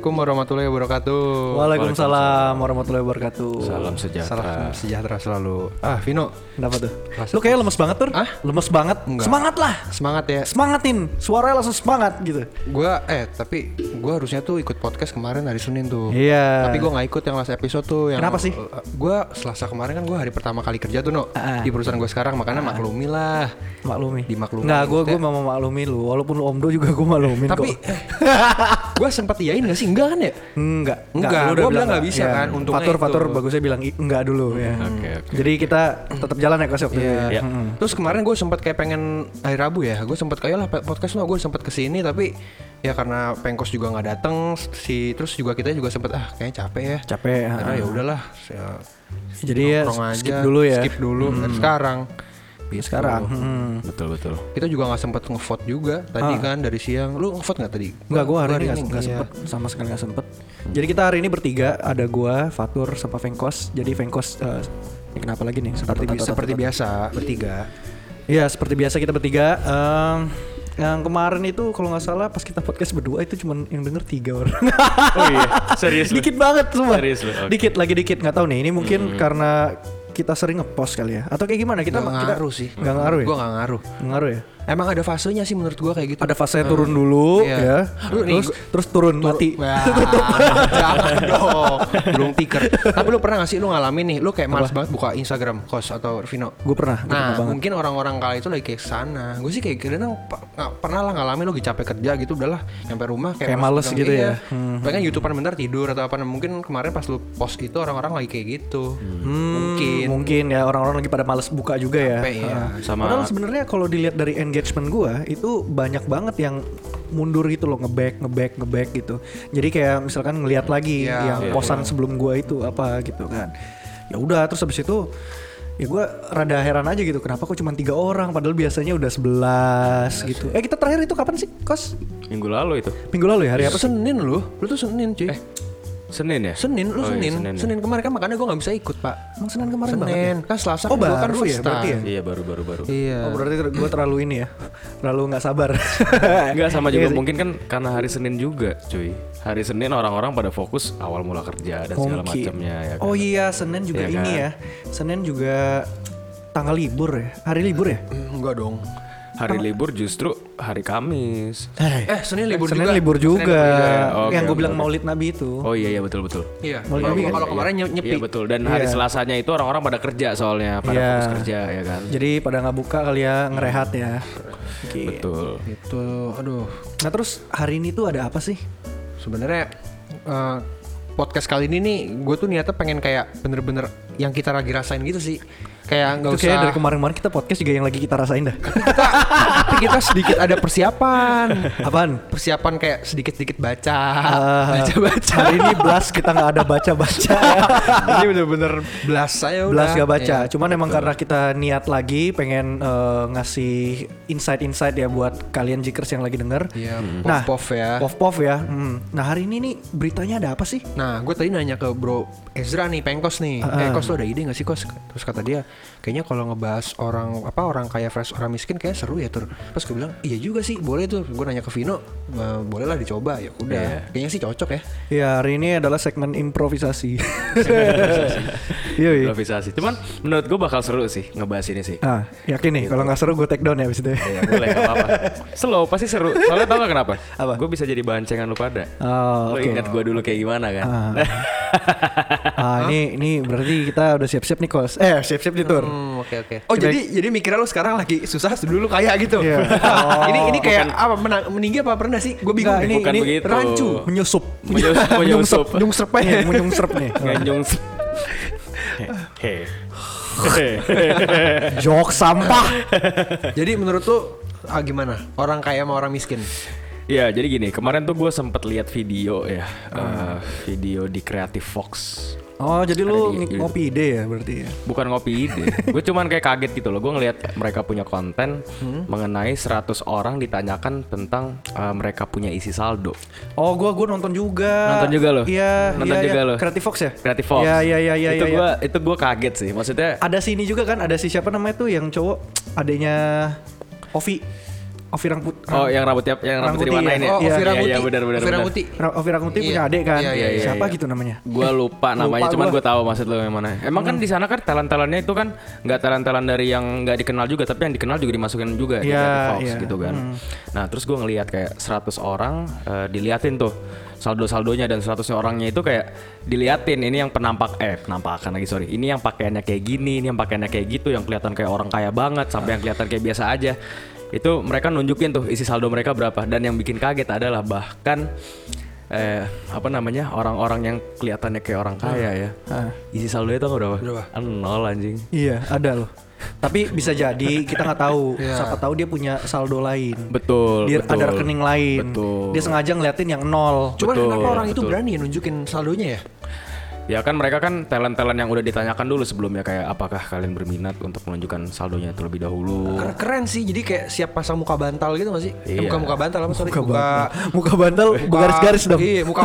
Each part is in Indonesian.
Assalamualaikum warahmatullahi wabarakatuh. Waalaikumsalam warahmatullahi wabarakatuh. Salam sejahtera. Salam sejahtera selalu. Ah, Vino, Kenapa tuh? Rasa- Lu kayak lemes banget tuh? Ah? Lemes banget? Enggak. Semangat lah. semangat ya. Semangatin. Suaranya langsung semangat gitu. Gua eh tapi gua harusnya tuh ikut podcast kemarin hari Senin tuh. Iya. Tapi gua nggak ikut yang last episode tuh yang Kenapa sih? eh, Gua Selasa kemarin kan gua hari pertama kali kerja tuh, No. Ah. Di perusahaan gua sekarang makanya maklumi lah. maklumi. Dimaklumi. Enggak, gue gue Maksudnya- mau maklumi lu. Walaupun lu Omdo juga gue maklumin Tapi gua sempat iyain gak sih? Enggak kan ya? Enggak, Enggak, gua bilang nggak bisa Iya. kan, untungnya Fatur, itu. fatur bagusnya bilang enggak dulu ya. Oke, oke. Jadi kita tetap jalan ya kos waktu itu. Iya. Iya. Mm-mm. Terus kemarin gue sempat kayak pengen hari Rabu ya, gue sempat kayak lah podcast lo, gue sempat ke sini tapi ya karena pengkos juga nggak datang si terus juga kita juga sempat ah kayaknya capek ya. Capek. Karena ya udahlah, saya Jadi ya skip aja, dulu ya. Skip dulu. Dan sekarang gitu. Sekarang. hmm. Betul betul. kita juga nggak sempat ngevote juga tadi Ah. kan dari siang. Lu ngevote nggak tadi? Enggak, gue hari Gua ini nggak nggak iya. sempet sama sekali nggak sempet. Jadi kita hari ini bertiga ada gua, Fatur, sama Vengkos. Jadi Vengkos eh, ini kenapa lagi nih? Seperti, Tata, tata, seperti tata. biasa bertiga. Iya seperti biasa kita bertiga. Em, yang kemarin itu kalau nggak salah pas kita podcast berdua itu cuman yang denger tiga orang. Oh iya, serius dikit banget semua. Serius? Oke. Dikit lagi dikit nggak tahu nih. Ini mungkin karena kita sering ngepost kali ya. Atau kayak gimana? Kita Nggak kita ngaruh sih. Nggak ngaruh ya. Gue nggak ngaruh. Ngaruh ya. Emang ada fasenya sih menurut gua kayak gitu. Ada fase turun dulu Iya. ya. Lu nih, terus terus turun mati. Jangan dong. Belum tiker. Tapi lu pernah gak sih lu ngalamin nih, lu kayak males banget buka Instagram kos atau Vino? Gue pernah. gua pernah Nah, banget. mungkin orang-orang kala itu lagi kayak sana. Gue sih kayak nggak pernah lah ngalamin lu lagi capek kerja gitu, udahlah nyampe rumah kayak, Kayak males gitu iya. ya. Hmm. Pengen YouTubean bentar tidur atau apa. Mungkin kemarin pas lu post itu orang-orang lagi kayak gitu. Hmm, Mungkin. mungkin ya orang-orang lagi pada males buka juga ya. Capek, ya. Ah. Sama- Padahal sebenarnya kalau dilihat dari engagement gua itu banyak banget yang mundur gitu loh ngeback ngeback ngeback gitu. Jadi kayak misalkan ngelihat lagi Iya, yang iya, posan sebelum gua itu apa gitu kan. Ya udah terus habis itu ya gua rada heran aja gitu kenapa kok cuma tiga orang padahal biasanya udah 11 gitu. Eh kita terakhir itu kapan sih kos? Minggu lalu itu. Minggu lalu ya hari apa? Senin lu, lu tuh Senin cuy. Senin ya? Senin, lu Oh, iya, Senin. Senin Senin, ya. kemarin kan makanya gue nggak bisa ikut pak. Emang Senin kemarin banget ya? Senin, kan Selasa Oh, kan gua kan baru first ya, berarti ya? Iya baru baru baru. Iya. Oh berarti gua terlalu ini ya, terlalu nggak sabar. Enggak sama Iya juga sih. mungkin kan karena hari Senin juga, cuy. Hari Senin orang-orang pada fokus awal mula kerja dan segala Mungkin. macamnya ya kan. Oh iya, Senin juga Iya ini kan? ya. Senin juga tanggal libur ya. Hari libur ya? Enggak dong. Hari libur justru hari Kamis. Eh, Senin libur Senin juga. libur juga. Oke, yang gue bilang. Maulid Nabi itu. Oh iya iya betul betul. Iya. Mau Kalau libur kan? kalau kemarin nye- nyepi. Iya betul dan hari Iya. Selasanya itu orang-orang pada kerja soalnya pada Iya. fokus kerja ya kan. Jadi pada nggak buka kali ya ngerehat ya. Oke. Betul. Itu, aduh. Nah terus hari ini tuh ada apa sih? Sebenarnya eh, podcast kali ini nih, gue tuh niatnya pengen kayak bener-bener yang kita lagi rasain gitu sih. Kayak nggak Itu kayak usah. dari kemarin-kemarin kita podcast juga yang lagi kita rasain dah. tapi kita sedikit ada persiapan. Apaan? Persiapan kayak sedikit-sedikit baca, Ah, baca-baca. Hari ini Blas kita nggak ada baca-baca ya. Ini bener-bener belas saya udah. Belas gak baca. Iya. Cuman emang karena kita niat lagi pengen eh, ngasih insight-insight ya buat kalian jikers yang lagi denger. Iya, Nah, pov ya. Pov-pov ya. Hmm. Nah hari ini nih beritanya ada apa sih? Nah, gue tadi nanya ke Bro Ezra nih, Pengkos nih. Ah, Eh, Kos lo ada ide gak sih, Kos? Terus kata dia, kayaknya kalau ngebahas orang apa orang kaya fresh orang miskin kayak seru ya, Tur. Terus gue bilang, iya juga sih, boleh tuh. Gue nanya ke Vino, "Eh, boleh lah dicoba. Ya udah, Iya. kayaknya sih cocok ya. Ya hari ini adalah segmen improvisasi. Iya iya. Improvisasi. Cuman menurut gue bakal seru sih ngebahas ini sih. Ah yakin nih kalau nggak seru gue take down ya abis itu. ya. Iya boleh gak apa-apa. Slow pasti seru. Soalnya tau gak kenapa? Apa? Gue bisa jadi bahan cengan lu pada. Oh, Lo oke. ingat gue dulu kayak gimana kan? Ah. ah ini ini berarti kita udah siap-siap nih kos. Eh siap-siap nih tur. Hmm, oke oke. Oh, Kita- jadi jadi mikirnya lo sekarang lagi susah, dulu kaya gitu. Iya. ini ini kayak apa menang, meninggi apa pernah sih? Gue bingung. Deh. ini- Bukan ini begitu. rancu. Menyusup. Menyusup, menyusup. Nyungsrep nih. Menyungsrep nih. Nganjung. Hehe. Jok sampah. Jadi menurut lo ah, gimana? Orang kaya sama orang miskin? Ya jadi gini kemarin tuh gue sempet lihat video ya eh, video di Creative Fox Oh jadi lu di- ngopi ide ya berarti ya. bukan ngopi ide gue cuman kayak kaget gitu loh gue ngelihat mereka punya konten mengenai 100 orang ditanyakan tentang eh, mereka punya isi saldo Oh gua gua nonton juga. Nonton juga lo? Iya. Nonton iya, juga iya. lo? Creative Fox ya. Creative Fox Iya iya iya iya. itu gue itu gue kaget sih maksudnya Ada si ini juga kan, ada si siapa namanya tuh yang cowok adanya Ovi. Ovi Rangput. Oh, yang rambutnya yang rambutnya Rangkuti, diwarnain ya? ya? Oh, Iya, Ovi iya, Rangkuti. iya, benar, benar, Ovi benar. Rangkuti. Ra- Ovi Rangkuti Iya. punya adik kan? Iya, iya, iya, Siapa iya. gitu namanya? Gue lupa namanya, Lupa cuman gua. gue tahu maksud lo yang mana. Emang kan di sana kan talent-talentnya itu kan nggak talent-talent dari yang nggak dikenal juga, tapi yang dikenal juga dimasukin juga di Iya, Creative Fox iya. gitu kan. Nah terus gue ngelihat kayak 100 orang eh, diliatin tuh saldo-saldonya dan 100 orangnya itu kayak diliatin ini yang penampak eh penampakan lagi sorry ini yang pakaiannya kayak gini ini yang pakaiannya kayak gitu yang kelihatan kayak orang kaya banget sampai yang kelihatan kayak biasa aja itu mereka nunjukin tuh isi saldo mereka berapa dan yang bikin kaget adalah bahkan eh apa namanya orang-orang yang kelihatannya kayak orang kaya ya Ah. isi saldo itu berapa? Berapa? Ah, Nol anjing. Iya, ada loh. Tapi bisa jadi kita nggak tahu. Siapa tahu dia punya saldo lain. Betul. Dia betul. ada rekening lain. Betul. Dia sengaja ngeliatin yang nol. Cuman Betul, kenapa orang itu betul. berani ya nunjukin saldonya ya? Ya kan mereka kan talent-talent yang udah ditanyakan dulu sebelumnya kayak apakah kalian berminat untuk menunjukkan saldonya terlebih dahulu. Keren, keren sih, jadi kayak siap pasang muka bantal gitu gak sih? Eh, Iya. muka muka bantal apa sorry? Muka Muka, bantal. Muka bantal muka- bergaris-garis dong. Iya, muka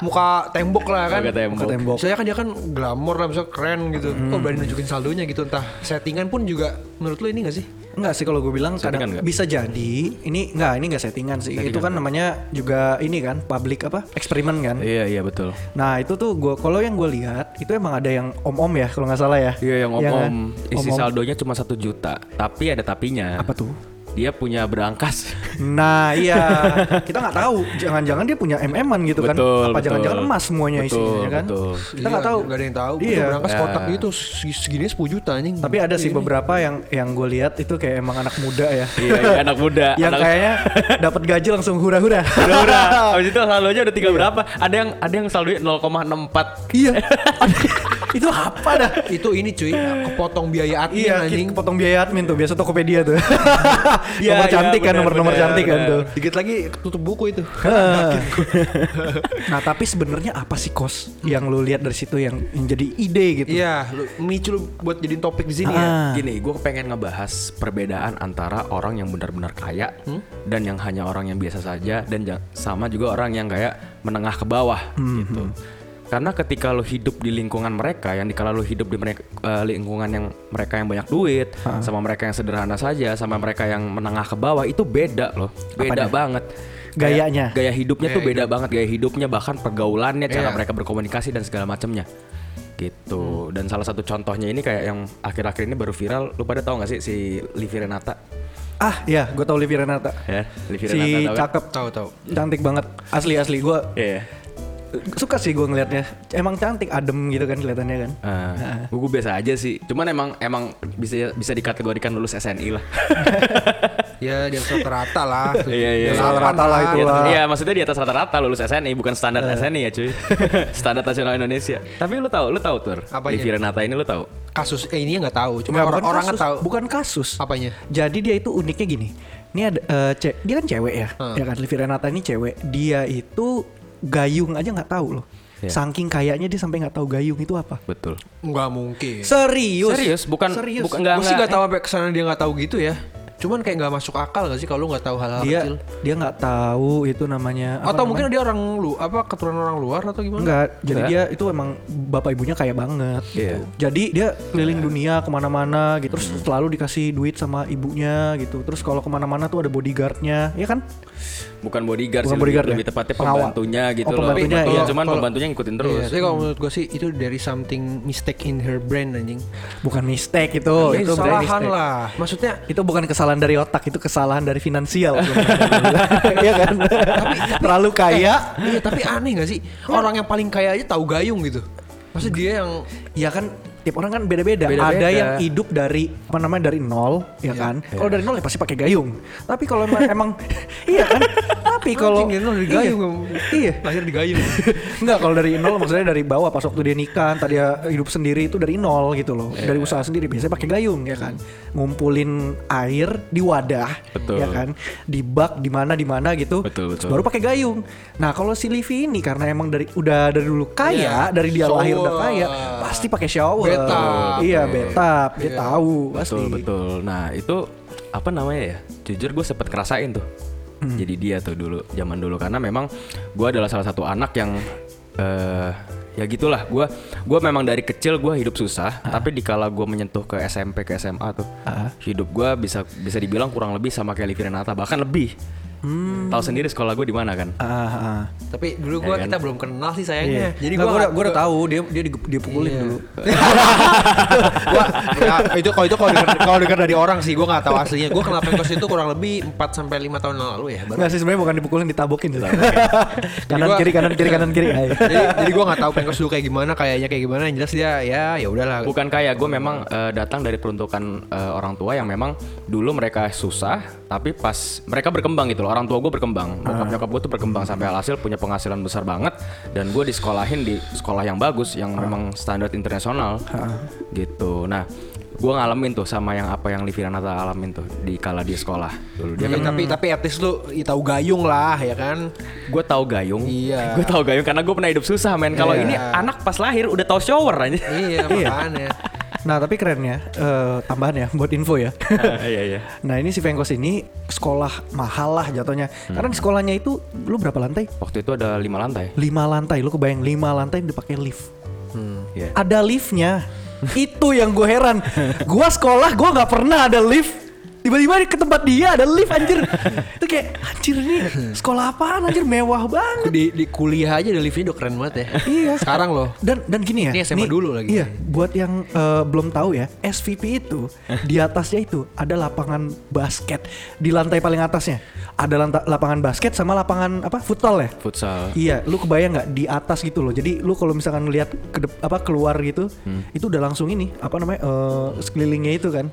muka tembok lah kan. Muka tembok. Muka tembok. Misalnya kan dia kan glamor lah, misalnya keren gitu. Oh berani nunjukin saldonya gitu, entah settingan pun juga menurut lu ini gak sih? Enggak sih kalau gue bilang Settingan kadang nggak? bisa jadi ini enggak ini enggak settingan sih. itu kan namanya juga ini kan public apa? eksperimen kan. Iya iya betul. Nah, itu tuh gua kalau yang gue lihat itu emang ada yang om-om ya kalau nggak salah ya. Iya yang Iya kan? om-om isi Om-om. saldonya cuma satu juta, tapi ada tapinya. Apa tuh? Dia punya berangkas. Nah iya kita nggak tahu jangan-jangan dia punya mm-an gitu kan Betul, apa betul. jangan-jangan emas semuanya Betul, isinya ya kan betul. kita nggak tahu Gak ada yang tahu. Iya. Iya. Berangkas Ya. kotak gitu seg- segini 10 juta anjing. tapi ada sih beberapa yang yang gue lihat itu kayak emang anak muda ya iya, iya, anak muda. yang anak... kayaknya dapat gaji langsung hura-hura udah. Habis itu saldonya udah tinggal berapa? Ada yang ada yang saldonya 0,64. iya itu apa dah itu ini cuy, kepotong biaya admin iya anjing. kita potong biaya admin tuh biasa Tokopedia tuh Iya, nomor iya, cantik kan benar, nomor-nomor cantik kan benar. tuh Dikit lagi tutup buku itu. nah tapi sebenarnya apa sih kos yang lu lihat dari situ yang, yang jadi ide gitu Iya, lu micu lu buat jadiin topik di sini ya. Ah. Gini, gue pengen ngebahas perbedaan antara orang yang benar-benar kaya dan yang hanya orang yang biasa saja dan sama juga orang yang kayak menengah ke bawah gitu. Karena ketika lo hidup di lingkungan mereka, yang dikala lo hidup di mereka, eh, lingkungan yang mereka yang banyak duit, sama mereka yang sederhana saja, sama mereka yang menengah ke bawah itu beda loh, beda Apanya? banget. Gayanya? Kayak gaya hidupnya tuh Gaya beda banget, gaya hidupnya bahkan pergaulannya, cara Iya. mereka berkomunikasi dan segala macamnya gitu dan salah satu contohnya ini kayak yang akhir-akhir ini baru viral lu pada tahu nggak sih si Livi Renata ah ya gue tau Livi Renata ya Livi si Renata tahu kan? cakep Tahu tahu. cantik banget asli asli gue Iya. Suka sih gue ngelihatnya emang cantik adem gitu kan kelihatannya kan Uh, gue biasa aja sih. Cuman emang emang bisa bisa dikategorikan lulus SNI lah. Ya di atas rata lah. Iya, iya, Di iya. rata lah itu Iya, lah. Iya, maksudnya di atas rata-rata lulus SNI bukan standar SNI ya, cuy. standar nasional Indonesia. Tapi lu tahu, lu tahu tur. Apanya? Livi Renata ini lu tahu. Kasus eh ini nggak tahu. Cuma orang orang nggak tahu. bukan kasus Apanya? jadi dia itu uniknya gini ini ada ce- dia kan cewek ya Hmm. ya kan Livi Renata ini cewek dia itu gayung aja nggak tahu loh Iya. saking kayaknya dia sampai nggak tahu gayung itu apa Betul. Nggak mungkin. serius Serius, bukan serius bukan enggak Gue sih nggak tahu sampai ke sana dia nggak tahu gitu ya. Cuman kayak nggak masuk akal gak sih kalau lu nggak tahu hal-hal dia kecil. dia nggak tahu itu namanya apa Atau namanya? mungkin dia orang lu apa keturunan orang luar atau gimana? Enggak, jadi Enggak. dia itu emang bapak ibunya kaya banget gitu. Iya. Jadi dia keliling dunia ke mana-mana gitu, terus selalu dikasih duit sama ibunya gitu. Terus kalau ke mana-mana tuh ada bodyguardnya, ya kan? Bukan bodyguard Bukan sih, bodyguard lebih, ya? lebih tepatnya Pengawal. pembantunya gitu Oh, loh. pembantunya, Betul, iya. cuman Kalau- pembantunya ngikutin terus. Iya, tapi kalau menurut gue sih itu dari something mistake in her brain anjing. Bukan mistake itu, Ya, itu kesalahan mistake. lah. Maksudnya Itu bukan kesalahan dari otak, itu kesalahan dari finansial. Iya kan? Terlalu kaya. Iya tapi aneh gak sih Orang yang paling kaya aja tahu gayung gitu Maksudnya dia yang Ya kan tiap orang kan beda-beda. Ada yang hidup dari apa namanya dari nol, ya kan? Kalau dari nol ya pasti pakai gayung. Tapi kalau emang, emang iya kan? Tapi kalau Anjing, dia dari iya. gayung Iya. Lahir di gayung Enggak kalau dari nol maksudnya dari bawah pas waktu dia nikah, tadi dia hidup sendiri itu dari nol gitu loh. Dari usaha sendiri biasanya pakai gayung ya kan. Ngumpulin air di wadah Betul. ya kan. Di bak di mana di mana gitu. Betul, betul. Baru pakai gayung. Nah, kalau si Livi ini karena emang dari udah dari dulu kaya, Iya. dari dia lahir udah kaya, pasti pakai shower. Bathtub. Iya, bathtub. Dia tahu pasti. Betul betul. Nah itu apa namanya ya? Jujur gue sempet ngerasain tuh. Hmm. Jadi dia tuh dulu zaman dulu karena memang gue adalah salah satu anak yang eh ya gitulah gue gue memang dari kecil gue hidup susah tapi dikala gue menyentuh ke SMP ke SMA tuh hidup gue bisa bisa dibilang kurang lebih sama kayak Livi Renata bahkan lebih tahu sendiri sekolah gue di mana kan Ah, ah. Tapi dulu gua Ya kan? kita belum kenal sih sayangnya. Jadi Jadi gue nggak- gue udah tahu dia dia di- dia pukulin Iya. dulu. gua ya, itu kalau itu kalau denger, kalau denger dari orang sih gua nggak tahu aslinya. Gua kenal Pengkos itu kurang lebih 4 sampai 5 tahun yang lalu ya. Baru. Enggak sih sebenarnya bukan dipukulin ditabokin sih. kanan gua- kiri kanan kiri kanan kiri. Jadi, jadi gua nggak tahu Pengkos dulu kayak gimana, kayaknya kayak gimana. Yang jelas dia ya ya udahlah. bukan kayak gue memang eh, datang dari peruntukan eh, orang tua yang memang dulu mereka susah tapi pas mereka berkembang gitu loh orang tua gue berkembang. Bokap nyokap gue tuh berkembang sampai alhasil punya penghasilan besar banget dan gue disekolahin di sekolah yang bagus yang memang standar internasional. Gitu. Nah gue ngalamin tuh sama yang apa yang Livi Renata alamin tuh di kala di sekolah. Dulu dia Ya, kan tapi tapi at least lu ya, tahu gayung lah ya kan. gue tahu gayung. Iya. gue tahu gayung karena gue pernah hidup susah men. Kalau Iya. ini anak pas lahir udah tahu shower aja iya. makanya. Nah tapi keren ya eh, tambahan ya buat info ya. iya iya nah ini si Vengkos ini sekolah mahal lah jatuhnya. Karena di sekolahnya itu lu berapa lantai? waktu itu ada lima lantai Lima lantai. Lu kebayang lima lantai dipakai lift. Iya. Ada liftnya. itu yang gue heran. Gua sekolah gua nggak pernah ada lift. Tiba-tiba di- ke tempat dia ada lift anjir. itu kayak anjir nih sekolah apaan anjir mewah banget. Di, di kuliah aja ada liftnya udah keren banget ya. Iya. Sekarang loh. Dan dan gini ya. Ini SMA dulu lagi. Iya, buat yang eh, belum tahu ya, SVP itu di atasnya itu ada lapangan basket di lantai paling atasnya. Ada lanta- lapangan basket sama lapangan apa? Futsal ya? futsal Iya, lu kebayang nggak di atas gitu loh. Jadi lu kalau misalkan ngelihat ke apa keluar gitu, Hmm. itu udah langsung ini apa namanya eh, sekelilingnya itu kan,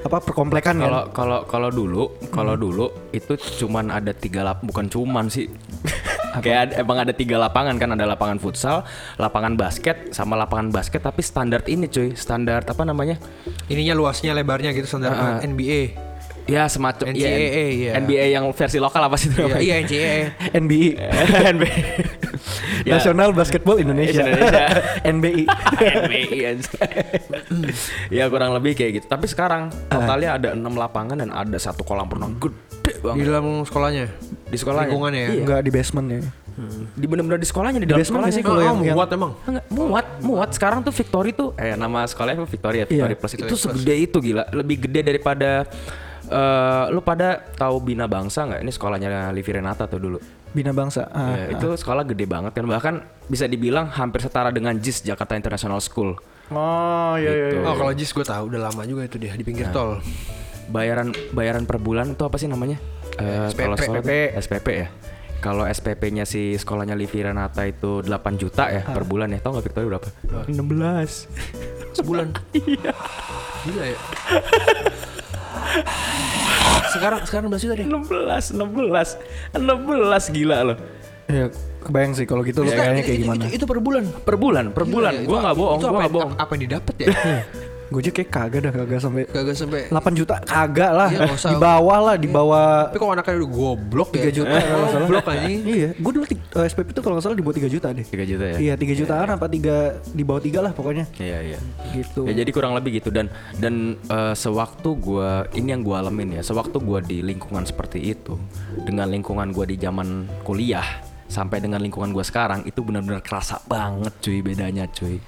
apa perkomplekan kan? Kalau kalau kalau dulu kalau dulu itu cuman ada tiga lap bukan cuman sih kayak ada- emang ada tiga lapangan kan ada lapangan futsal lapangan basket sama lapangan basket tapi standar ini cuy standar apa namanya Ininya luasnya lebarnya gitu standar ah. NBA. Ya semacam ya, NCAA, iya. NBA yang versi lokal apa sih itu Iya, namanya? iya NCAA. NBI, NBA Ya, National Basketball Indonesia, Indonesia. NBI. NBA anjing. ya kurang lebih kayak gitu tapi sekarang totalnya ada enam lapangan dan ada satu kolam renang gede Di banget dalam sekolahnya. di sekolahnya lingkungannya ya? Iya. Enggak di basement ya. di bener-bener di sekolahnya di Di dalam sekolahnya sih kalau Oh, yang, yang muat emang. Enggak, muat, muat. Sekarang tuh Victory tuh eh nama sekolahnya Victoria, Victory Iya. Plus itu Victory Plus. segede itu gila, lebih gede daripada eh lu pada tahu Bina Bangsa nggak? Ini sekolahnya Livi Renata tuh dulu. Bina Bangsa. Ah, Ya, itu sekolah gede banget kan bahkan bisa dibilang hampir setara dengan JIS Jakarta International School. Oh iya iya. Gitu. Oh kalau JIS gue tahu udah lama juga itu dia di pinggir tol. Bayaran bayaran per bulan itu apa sih namanya? Eh, SPP. kalau tuh SPP ya. Kalau SPP-nya si sekolahnya Livi Renata itu 8 juta ya per bulan ya. Tahu nggak Victoria berapa? 16. Sebulan. Gila ya. Sekarang sekarang berapa juta deh? 16, 16, 16 gila loh. Iya, kebayang sih kalau gitu lu Sekarang kayaknya kayak gimana. Itu, itu per bulan. Per bulan, per Gila bulan. ya, Gua itu- nggak bohong, gua nggak bohong. Apa yang didapat ya? Gue aja kayak kagak dah kagak sampai Kagak sampai 8 juta kagak lah. Iya, usah. di bawah lah, di bawah Tapi kok anaknya udah goblok ya? 3 juta kalau salah. Goblok anjing. Iya, gue dulu ti- eh, SPP itu kalau nggak salah di bawah 3 juta deh. 3 juta ya. Iya, 3 jutaan apa 3 di bawah 3 lah pokoknya. Iya, iya. Gitu. Ya jadi kurang lebih gitu dan dan eh, sewaktu gua ini yang gua alamin ya, sewaktu gua di lingkungan seperti itu dengan lingkungan gua di zaman kuliah sampai dengan lingkungan gua sekarang itu benar-benar kerasa banget cuy bedanya cuy.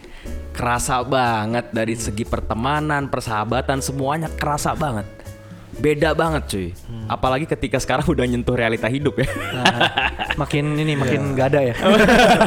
Kerasa banget dari segi pertemanan, persahabatan semuanya kerasa banget. Beda banget cuy. Apalagi ketika sekarang udah nyentuh realita hidup ya. makin ini makin nggak ada ya.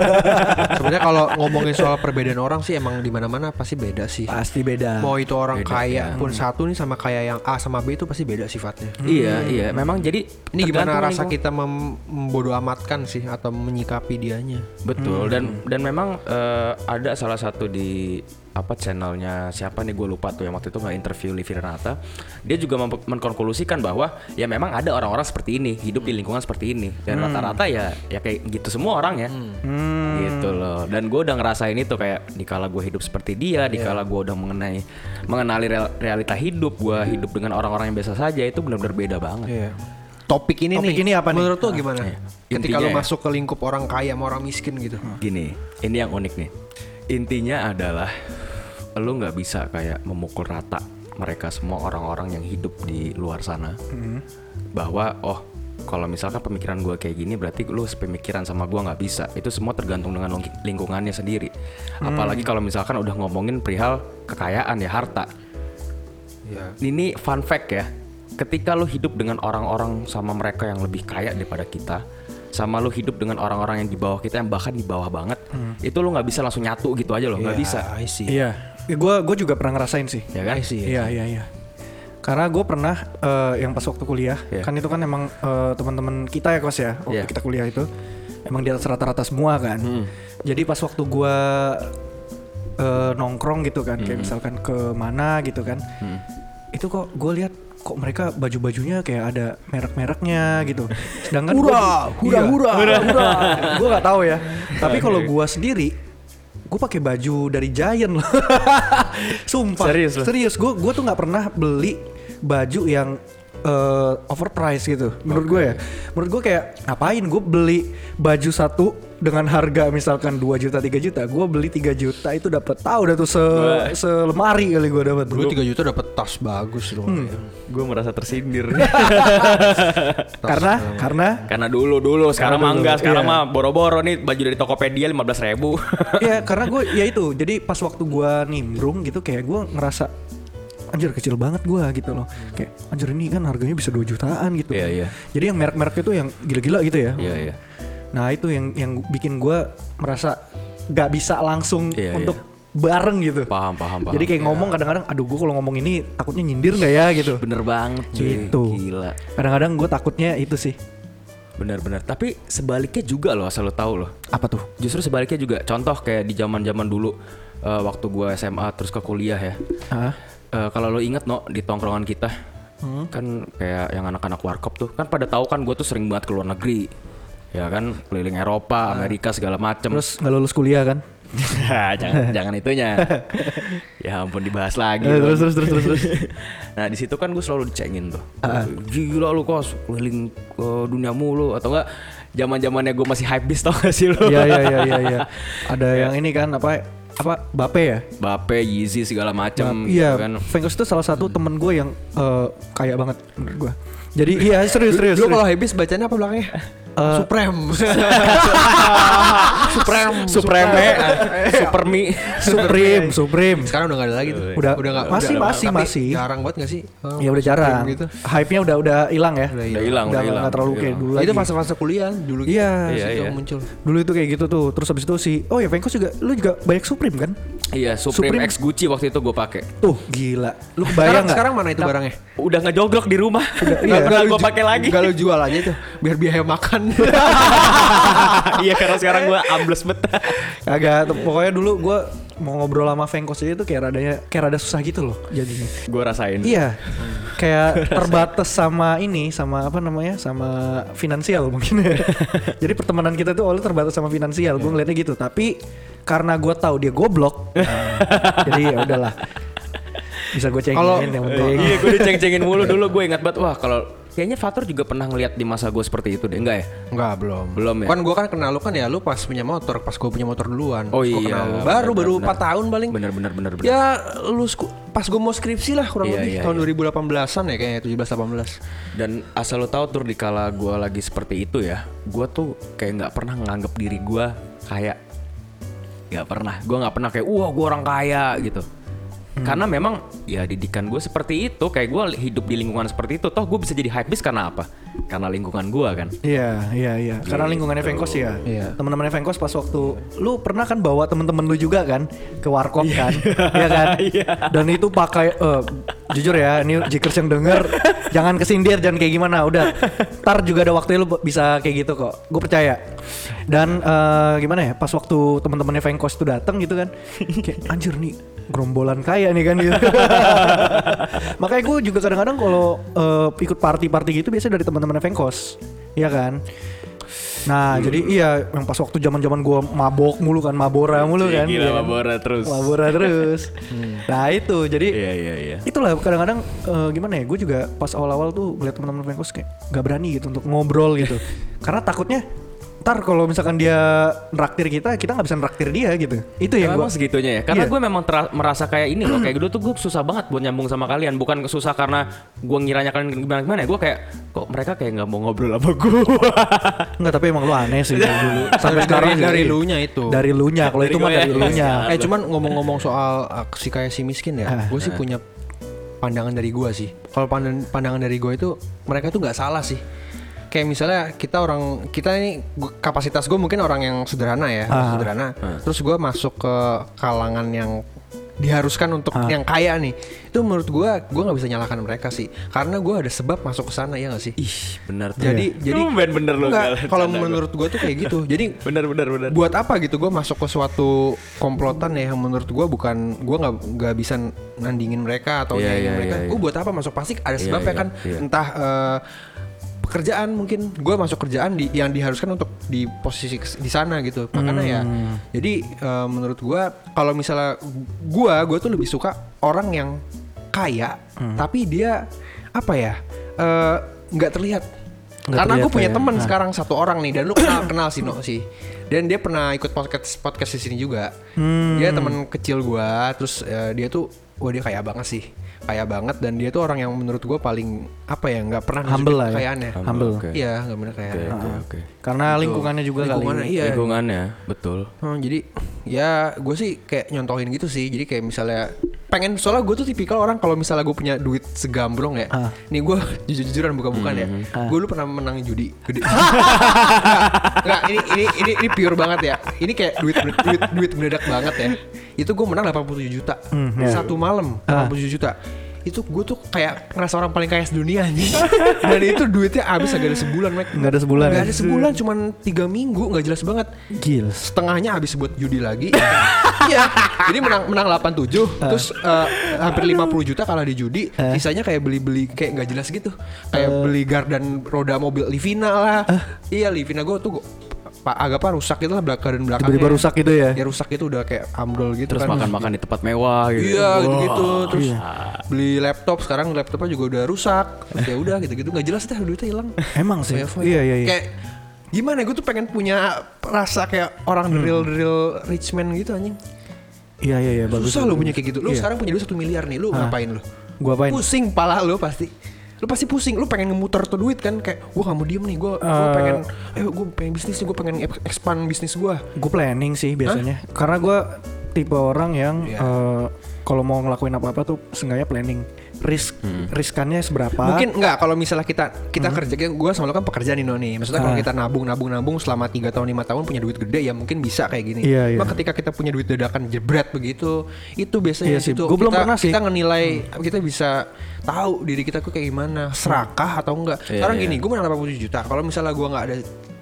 Sebenarnya kalau ngomongin soal perbedaan orang sih emang di mana-mana pasti beda sih. Pasti beda. Mau itu orang Beda, kaya ya. pun satu nih sama kaya yang A sama B itu pasti beda sifatnya. Iya, iya. Memang jadi Ini gimana rasa kita mem- membodoh amatkan sih atau menyikapi dianya? Betul dan dan memang eh, ada salah satu di apa channelnya siapa nih gue lupa tuh yang waktu itu nggak interview Livi Renata dia juga mem- mengkonklusikan bahwa ya memang ada orang-orang seperti ini hidup di lingkungan seperti ini dan rata-rata ya ya kayak gitu semua orang ya gitu loh dan gue udah ngerasain itu kayak dikala gue hidup seperti dia dikala gue udah mengenai mengenali real- realita hidup gue hidup dengan orang-orang yang biasa saja itu benar-benar beda banget Iya. Topik ini Topik nih, ini apa nih? menurut lo gimana? Iya. Ketika Intinya lo ya. masuk ke lingkup orang kaya sama orang miskin gitu. Gini, ini yang unik nih. Intinya adalah lu nggak bisa kayak memukul rata mereka semua orang-orang yang hidup di luar sana. Bahwa oh kalau misalkan pemikiran gue kayak gini berarti lu sepemikiran sama gue nggak bisa. Itu semua tergantung dengan ling- lingkungannya sendiri. Apalagi kalau misalkan udah ngomongin perihal kekayaan ya harta. Ya ini fun fact ya. Ketika lu hidup dengan orang-orang sama mereka yang lebih kaya daripada kita sama lu hidup dengan orang-orang yang di bawah kita yang bahkan di bawah banget itu lu nggak bisa langsung nyatu gitu aja loh nggak Ya, bisa. Iya, gue gue juga pernah ngerasain sih. ya kan I see. Iya iya iya. Karena gue pernah eh, yang pas waktu kuliah, Iya. kan itu kan emang eh, teman-teman kita ya kos ya, waktu Iya. kita kuliah itu emang di atas rata-rata semua kan. Hmm. Jadi pas waktu gue eh, nongkrong gitu kan, Hmm. kayak misalkan ke mana gitu kan, itu kok gue lihat kok mereka baju-bajunya kayak ada merek-mereknya gitu. Sedangkan Hura, hura, hura, hura. gue nggak tahu ya. Tapi kalau gue sendiri, gue pakai baju dari Giant loh. Sumpah. Serius? Serius. Gue gue tuh nggak pernah beli baju yang eh, overpriced gitu. Menurut gue ya. Menurut gue kayak ngapain gue beli baju satu dengan harga misalkan 2 juta 3 juta, gue beli 3 juta itu dapat tahu dah tuh se selemari kali gue dapat. Dulu 3 juta dapat tas bagus loh. Hmm. gue merasa tersindir. Karena karena? Karena dulu dulu. Sekarang mah dulu, enggak sekarang iya. mah boro-boro nih baju dari Tokopedia 15.000 ribu. Iya karena gue ya itu. Jadi pas waktu gue nimbrung gitu kayak gue ngerasa anjir kecil banget gue gitu loh. Kayak anjir ini kan harganya bisa 2 jutaan gitu. Iya, iya. jadi yang merek-merek itu yang gila-gila gitu ya. Iya iya nah itu yang yang bikin gue merasa gak bisa langsung Iya, untuk bareng gitu. Paham paham paham. Jadi kayak ngomong kadang-kadang aduh gue kalau ngomong ini takutnya nyindir nggak ya? gitu. Bener banget cuy. Gitu. gila. Kadang-kadang gue takutnya itu sih. Bener-bener tapi sebaliknya juga loh asal lo tahu loh. Apa tuh? Justru sebaliknya juga. Contoh kayak di zaman zaman dulu eh, waktu gua SMA terus ke kuliah ya. Eh, kalau lo inget no di tongkrongan kita Hmm. kan kayak yang anak-anak warkop tuh. Kan pada tahu kan gue tuh sering banget ke luar negeri ya kan keliling Eropa Amerika segala macem Ah. terus nggak lulus kuliah kan jangan jangan itunya ya ampun dibahas lagi Eh, terus terus terus terus nah di situ kan gue selalu dicengin tuh gila lu kos keliling ke dunia mulu atau enggak zaman zamannya gue masih hype beast tau gak sih lu Iya iya iya iya iya. Ada yang ini kan apa apa Bape ya? Bape, Yeezy segala macam iya. gitu kan. Fengkos itu salah satu temen gue yang eh, kaya banget menurut gue. Jadi iya serius serius. Lu kalau habis bacanya apa belakangnya? Eh, Supreme. Supreme. Supreme, Supermi. Supreme, Supreme. Sekarang udah gak ada lagi tuh. Udah- udah gak, masih, udah- masih, tapi masih. Jarang banget gak sih? Oh, Ya udah jarang. Supreme Gitu. Hype-nya udah udah hilang ya. Udah hilang, udah Udah hilang. nggak terlalu kayak dulu Itu lagi. fase-fase kuliah dulu. Iya. Iya, Situ iya. muncul. Dulu itu kayak gitu tuh. Terus habis itu si Oh ya Fengkos juga lu juga banyak Supreme kan? Iya, Supreme, Supreme. X Gucci waktu itu gue pakai. Tuh gila. Lu Sekarang, kebayang nggak? sekarang mana itu barangnya? Udah ngejogrok di rumah. Udah, iya. pernah gue pakai lagi. Gak lu jual aja tuh biar biaya makan. iya, karena sekarang gue ambles bet. Agak pokoknya dulu gue mau ngobrol sama Fengkos aja tuh kayak radanya kayak rada susah gitu loh jadinya. gue rasain. Iya, kayak terbatas sama ini, sama apa namanya, sama finansial mungkin. ya. Jadi pertemanan kita tuh awalnya terbatas sama finansial. Gue ngeliatnya gitu. Tapi karena gue tahu dia goblok, jadi ya udahlah. Bisa gue cengin Kalau- yang penting. iya, gue diceng-cengin mulu dulu. Gue ingat banget, wah kalau kayaknya Fatur juga pernah ngeliat di masa gue seperti itu deh, enggak ya? Enggak, belum. Belum ya? Kan gua kan kenal lu kan ya lu pas punya motor, pas gua punya motor duluan. Oh iya, kenal lu. Baru benar, baru benar. 4 tahun paling. Bener bener bener bener. Ya lu pas gua mau skripsi lah kurang Iya, lebih iya, tahun iya. 2018-an ya kayaknya 17 18. Dan asal lo tahu tur di kala gue lagi seperti itu ya, gue tuh kayak nggak pernah nganggap diri gue kayak nggak pernah. Gue nggak pernah kayak wah gue orang kaya gitu. Karena memang ya didikan gue seperti itu, kayak gue hidup di lingkungan seperti itu. Toh gue bisa jadi hypebeast karena apa? Karena lingkungan gue kan. Iya, iya, iya. Karena lingkungannya Fengkos ya. Iya. Teman-temannya Fengkos pas waktu lu pernah kan bawa temen-temen lu juga kan ke warkop kan, Iya kan? Dan itu pakai eh, jujur ya, ini jikers yang denger jangan kesindir jangan kayak gimana. Udah, ntar juga ada waktu lu bisa kayak gitu kok. Gue percaya. Dan eh, gimana ya? Pas waktu teman-temannya Fengkos itu datang gitu kan, kayak anjir nih gerombolan kaya nih kan gitu. Makanya gue juga kadang-kadang kalau eh, ikut party-party gitu biasanya dari teman-teman Fengkos, Iya kan? Nah, jadi iya yang pas waktu zaman-zaman gua mabok mulu kan, mabora mulu kan. Gila iya kan? Mabora terus. Mabora terus. Nah, itu jadi Iya iya iya. itulah kadang-kadang eh, gimana ya gue juga pas awal-awal tuh ngeliat teman-teman Fengkos kayak gak berani gitu untuk ngobrol gitu karena takutnya ntar kalau misalkan dia neraktir kita, kita nggak bisa neraktir dia gitu. Itu yang Emang gua segitunya ya. Karena Iya. gue memang merasa kayak ini loh. Kayak dulu tuh gue susah banget buat nyambung sama kalian. Bukan susah karena gue ngiranya kalian gimana gimana. Gue kayak kok mereka kayak nggak mau ngobrol sama gue. Enggak, tapi emang lu aneh sih dari dulu. Sampai Dari- sekarang dari sih. lu-nya itu. Dari lu nya, kalau Dari itu mah ya. dari lu nya. Eh cuman ngomong-ngomong soal uh, si kayak si miskin ya, gue sih punya pandangan dari gue sih. Kalau pandan- pandangan dari gue itu mereka tuh nggak salah sih. Kayak misalnya kita orang kita ini kapasitas gue mungkin orang yang sederhana ya, Ah. sederhana. Terus gue masuk ke kalangan yang diharuskan untuk Ah. yang kaya nih. Itu menurut gue gue nggak bisa nyalahkan mereka sih, karena gue ada sebab masuk ke sana ya nggak sih. Ih bener tuh. Jadi jadi Tumben bener Nggak, Gal. kalau menurut gue tuh kayak gitu. Jadi bener bener bener. buat apa gitu gue masuk ke suatu komplotan ya yang menurut gue bukan gue nggak nggak bisa nandingin mereka atau nyaingin iya, mereka iya, gue iya. buat apa masuk pasti ada Iya, sebabnya iya, kan iya. entah eh, pekerjaan mungkin gue masuk kerjaan di yang diharuskan untuk di posisi di sana gitu makanya ya Hmm. jadi eh, menurut gue kalau misalnya gue gue tuh lebih suka orang yang kaya Hmm. tapi dia apa ya eh, nggak terlihat Nggak karena gue punya ya. teman Nah. sekarang satu orang nih dan lu kenal kenal sih No sih dan dia pernah ikut podcast podcast di sini juga Hmm. dia teman kecil gua terus eh, dia tuh wah dia kaya banget sih kaya banget dan dia tuh orang yang menurut gua paling apa ya nggak pernah Humble lah ya. Humble. Iya nggak bener kaya Oke oke oke. Karena lingkungannya juga lingkungannya kali. iya Lingkungannya betul. Hmm, jadi ya gue sih kayak nyontohin gitu sih jadi kayak misalnya pengen soalnya gue tuh tipikal orang kalau misalnya gue punya duit segambrong ya Ah. nih gue jujur-jujuran bukan-bukan ya Ah. gue dulu pernah menang judi gede Nggak, ini, ini ini ini pure banget ya ini kayak duit duit duit mendadak banget ya itu gue menang 87 juta Hmm, ya. satu malam Ah. 87 juta itu gue tuh kayak ngerasa orang paling kaya sedunia anjing dan itu duitnya habis agak ada sebulan Mike Nggak ada sebulan nggak ya? ada sebulan cuman tiga minggu nggak jelas banget Gils. setengahnya habis buat judi lagi. Iya. Jadi menang menang 87 terus eh, hampir 50 juta kalah di judi, Eh. sisanya kayak beli-beli kayak nggak jelas gitu. Kayak beli gardan roda mobil Livina lah. Iya, Livina gue tuh gua, pak agak apa rusak gitu lah belakang dan belakangnya. Tiba-tiba rusak gitu ya. Ya rusak itu udah kayak ambrol gitu Terus kan. makan-makan di tempat mewah gitu. Iya gitu-gitu terus Iya. beli laptop sekarang laptopnya juga udah rusak. Ya udah gitu-gitu nggak jelas deh duitnya hilang. Emang sih. Iya iya iya. Kayak gimana gue tuh pengen punya rasa kayak orang the real real rich man gitu anjing. Iya iya iya bagus. Susah lo punya kayak gitu. Lu Iya. sekarang punya duit satu miliar nih, lu ngapain lu? Gua apain? Pusing pala lu pasti. Lu pasti pusing, lu pengen ngemuter tuh duit kan kayak gua gak mau diem nih, gua, gua Eh. pengen ayo gua pengen bisnis nih, gua pengen expand bisnis gua. Gue planning sih biasanya. Karena gue tipe orang yang Iya. eh, kalau mau ngelakuin apa-apa tuh seenggaknya planning. Risk riskannya seberapa? Mungkin enggak kalau misalnya kita kita kerja gua sama lu kan pekerja nih No nih. Maksudnya kalau Hmm. Ah. kita nabung nabung nabung selama 3 tahun 5 tahun punya duit gede ya mungkin bisa kayak gini. Iya, iya. Cuma ketika kita punya duit dadakan jebret begitu, itu biasanya Iya sih. itu Gua belum kita, pernah sih. kita ngenilai kita bisa tahu diri kita tuh kayak gimana, serakah atau enggak. Iya, Sekarang iya. gini, gue menang 87 juta. Kalau misalnya gua nggak ada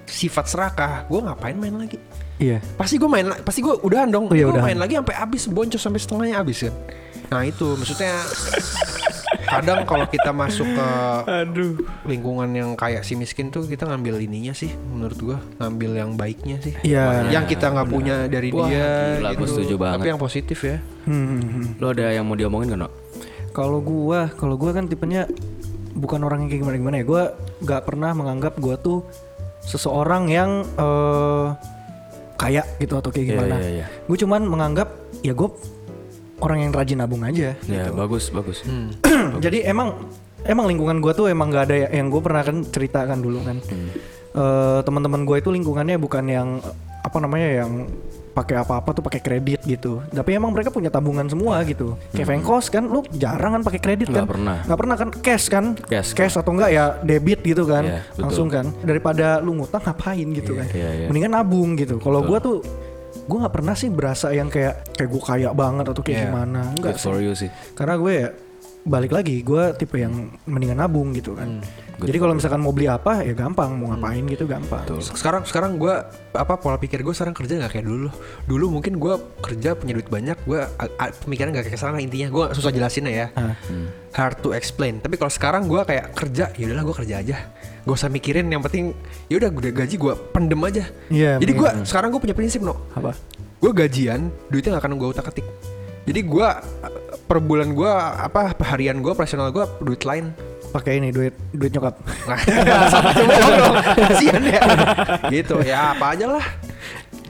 sifat serakah, gua ngapain main lagi? Iya. Pasti gue main, pasti gue udahan dong. Oh, iya, gue udahan. main lagi sampai habis, boncos sampai setengahnya habis kan. Nah itu maksudnya kadang kalau kita masuk ke Aduh. lingkungan yang kayak si miskin tuh kita ngambil ininya sih menurut gua ngambil yang baiknya sih Iya. yang kita nggak punya dari Wah, dia gila, gua gitu. setuju banget. tapi yang positif ya Hmm, hmm, hmm. Lo ada yang mau diomongin gak, No? Kalau gua, kalau gua kan tipenya bukan orang yang kayak gimana gimana ya. Gua nggak pernah menganggap gua tuh seseorang yang eh kaya gitu atau kayak gimana. iya, iya. Gue cuman menganggap ya gue orang yang rajin nabung aja. Ya bagus bagus. Hmm. Jadi emang emang lingkungan gua tuh emang nggak ada ya- yang gue pernah kan ceritakan dulu kan. Hmm. Eh, teman-teman gue itu lingkungannya bukan yang apa namanya yang pakai apa-apa tuh pakai kredit gitu. Tapi emang mereka punya tabungan semua gitu. Kayak Vengkos kan lu jarang kan pakai kredit Hmm. Nggak kan? pernah. Nggak pernah kan cash kan? Cash. atau enggak ya debit gitu kan. Iya, betul. Langsung kan. Daripada lu ngutang ngapain gitu kan. iya, iya. Mendingan nabung gitu. Kalau gua tuh gue nggak pernah sih berasa yang kayak kayak gue kaya banget atau kayak Iya. gimana. Enggak Good sih. for you sih. karena gue ya balik lagi gue tipe yang mendingan nabung gitu kan. Good jadi kalau misalkan mau beli apa ya gampang mau ngapain gitu gampang. Sekarang sekarang gua apa pola pikir gue sekarang kerja nggak kayak dulu. Dulu mungkin gua kerja punya duit banyak a- pemikiran nggak kayak sana intinya. Gua susah jelasinnya ya. Ah. hard to explain. Tapi kalau sekarang gua kayak kerja ya udahlah gua kerja aja gak usah mikirin yang penting ya udah gaji gua pendem aja. Iya, jadi gua bener. sekarang gua punya prinsip no apa? Gue gajian duitnya gak akan gue utak atik jadi gue per bulan gue apa harian gue operasional gue duit lain. Pakai ini duit duit nyokap. sama dong. Ya. Gitu ya apa aja lah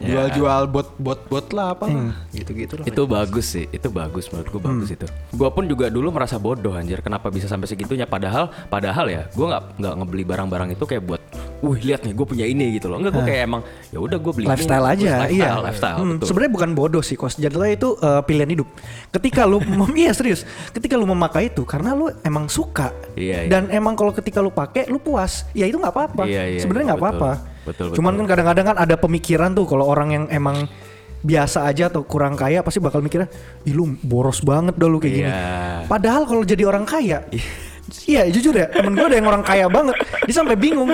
jual-jual bot bot bot lah apa lah. Gitu gitu lah Itu bagus sih, itu bagus menurut gue bagus itu. Gua pun juga dulu merasa bodoh anjir, kenapa bisa sampai segitunya? Padahal, padahal ya, gua nggak nggak ngebeli barang-barang itu kayak buat, wih lihat nih, gue punya ini gitu loh. Enggak, gue kayak emang ya udah gue beli ini, lifestyle gua- aja, lifestyle, iya. lifestyle, Hmm, betul. Sebenarnya bukan bodoh sih, kos. Jadilah itu eh, pilihan hidup. Ketika lu, iya serius. Ketika lu memakai itu, karena lu emang suka. Iya, iya. Dan emang kalau ketika lu pakai, lu puas. Ya itu nggak apa-apa. Iya, iya, Sebenarnya nggak betul. apa-apa. Betul, Cuman betul. kan kadang-kadang kan ada pemikiran tuh kalau orang yang emang biasa aja atau kurang kaya pasti bakal mikirnya, ih lu boros banget dah lu kayak gini. Iya. Padahal kalau jadi orang kaya, Iya jujur ya temen gue ada yang orang kaya banget Dia sampai bingung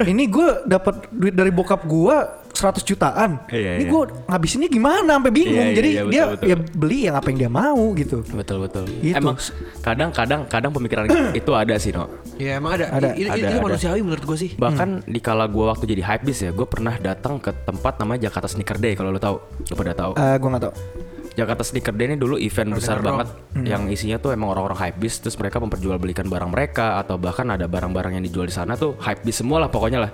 Ini gue dapat duit dari bokap gue 100 jutaan Iya, Ini iya. gue ngabisinnya gimana sampai bingung Iya, iya, Jadi iya, betul, dia betul. ya beli yang apa yang dia mau gitu Betul betul. Gitu. Emang kadang-kadang kadang pemikiran itu ada sih no. ya emang ada, Ada. I- i- Ada, itu ada. manusiawi menurut gue sih Bahkan di kala gue waktu jadi hypebeast ya, gue pernah datang ke tempat namanya Jakarta Sneaker Day kalau lo tahu, lo pada tahu. Eh Gue gak tau Jakarta Sneaker Day ini dulu event besar banget yang isinya tuh emang orang-orang hypebeast terus mereka memperjualbelikan barang mereka atau bahkan ada barang-barang yang dijual di sana tuh hypebeast semua lah pokoknya lah.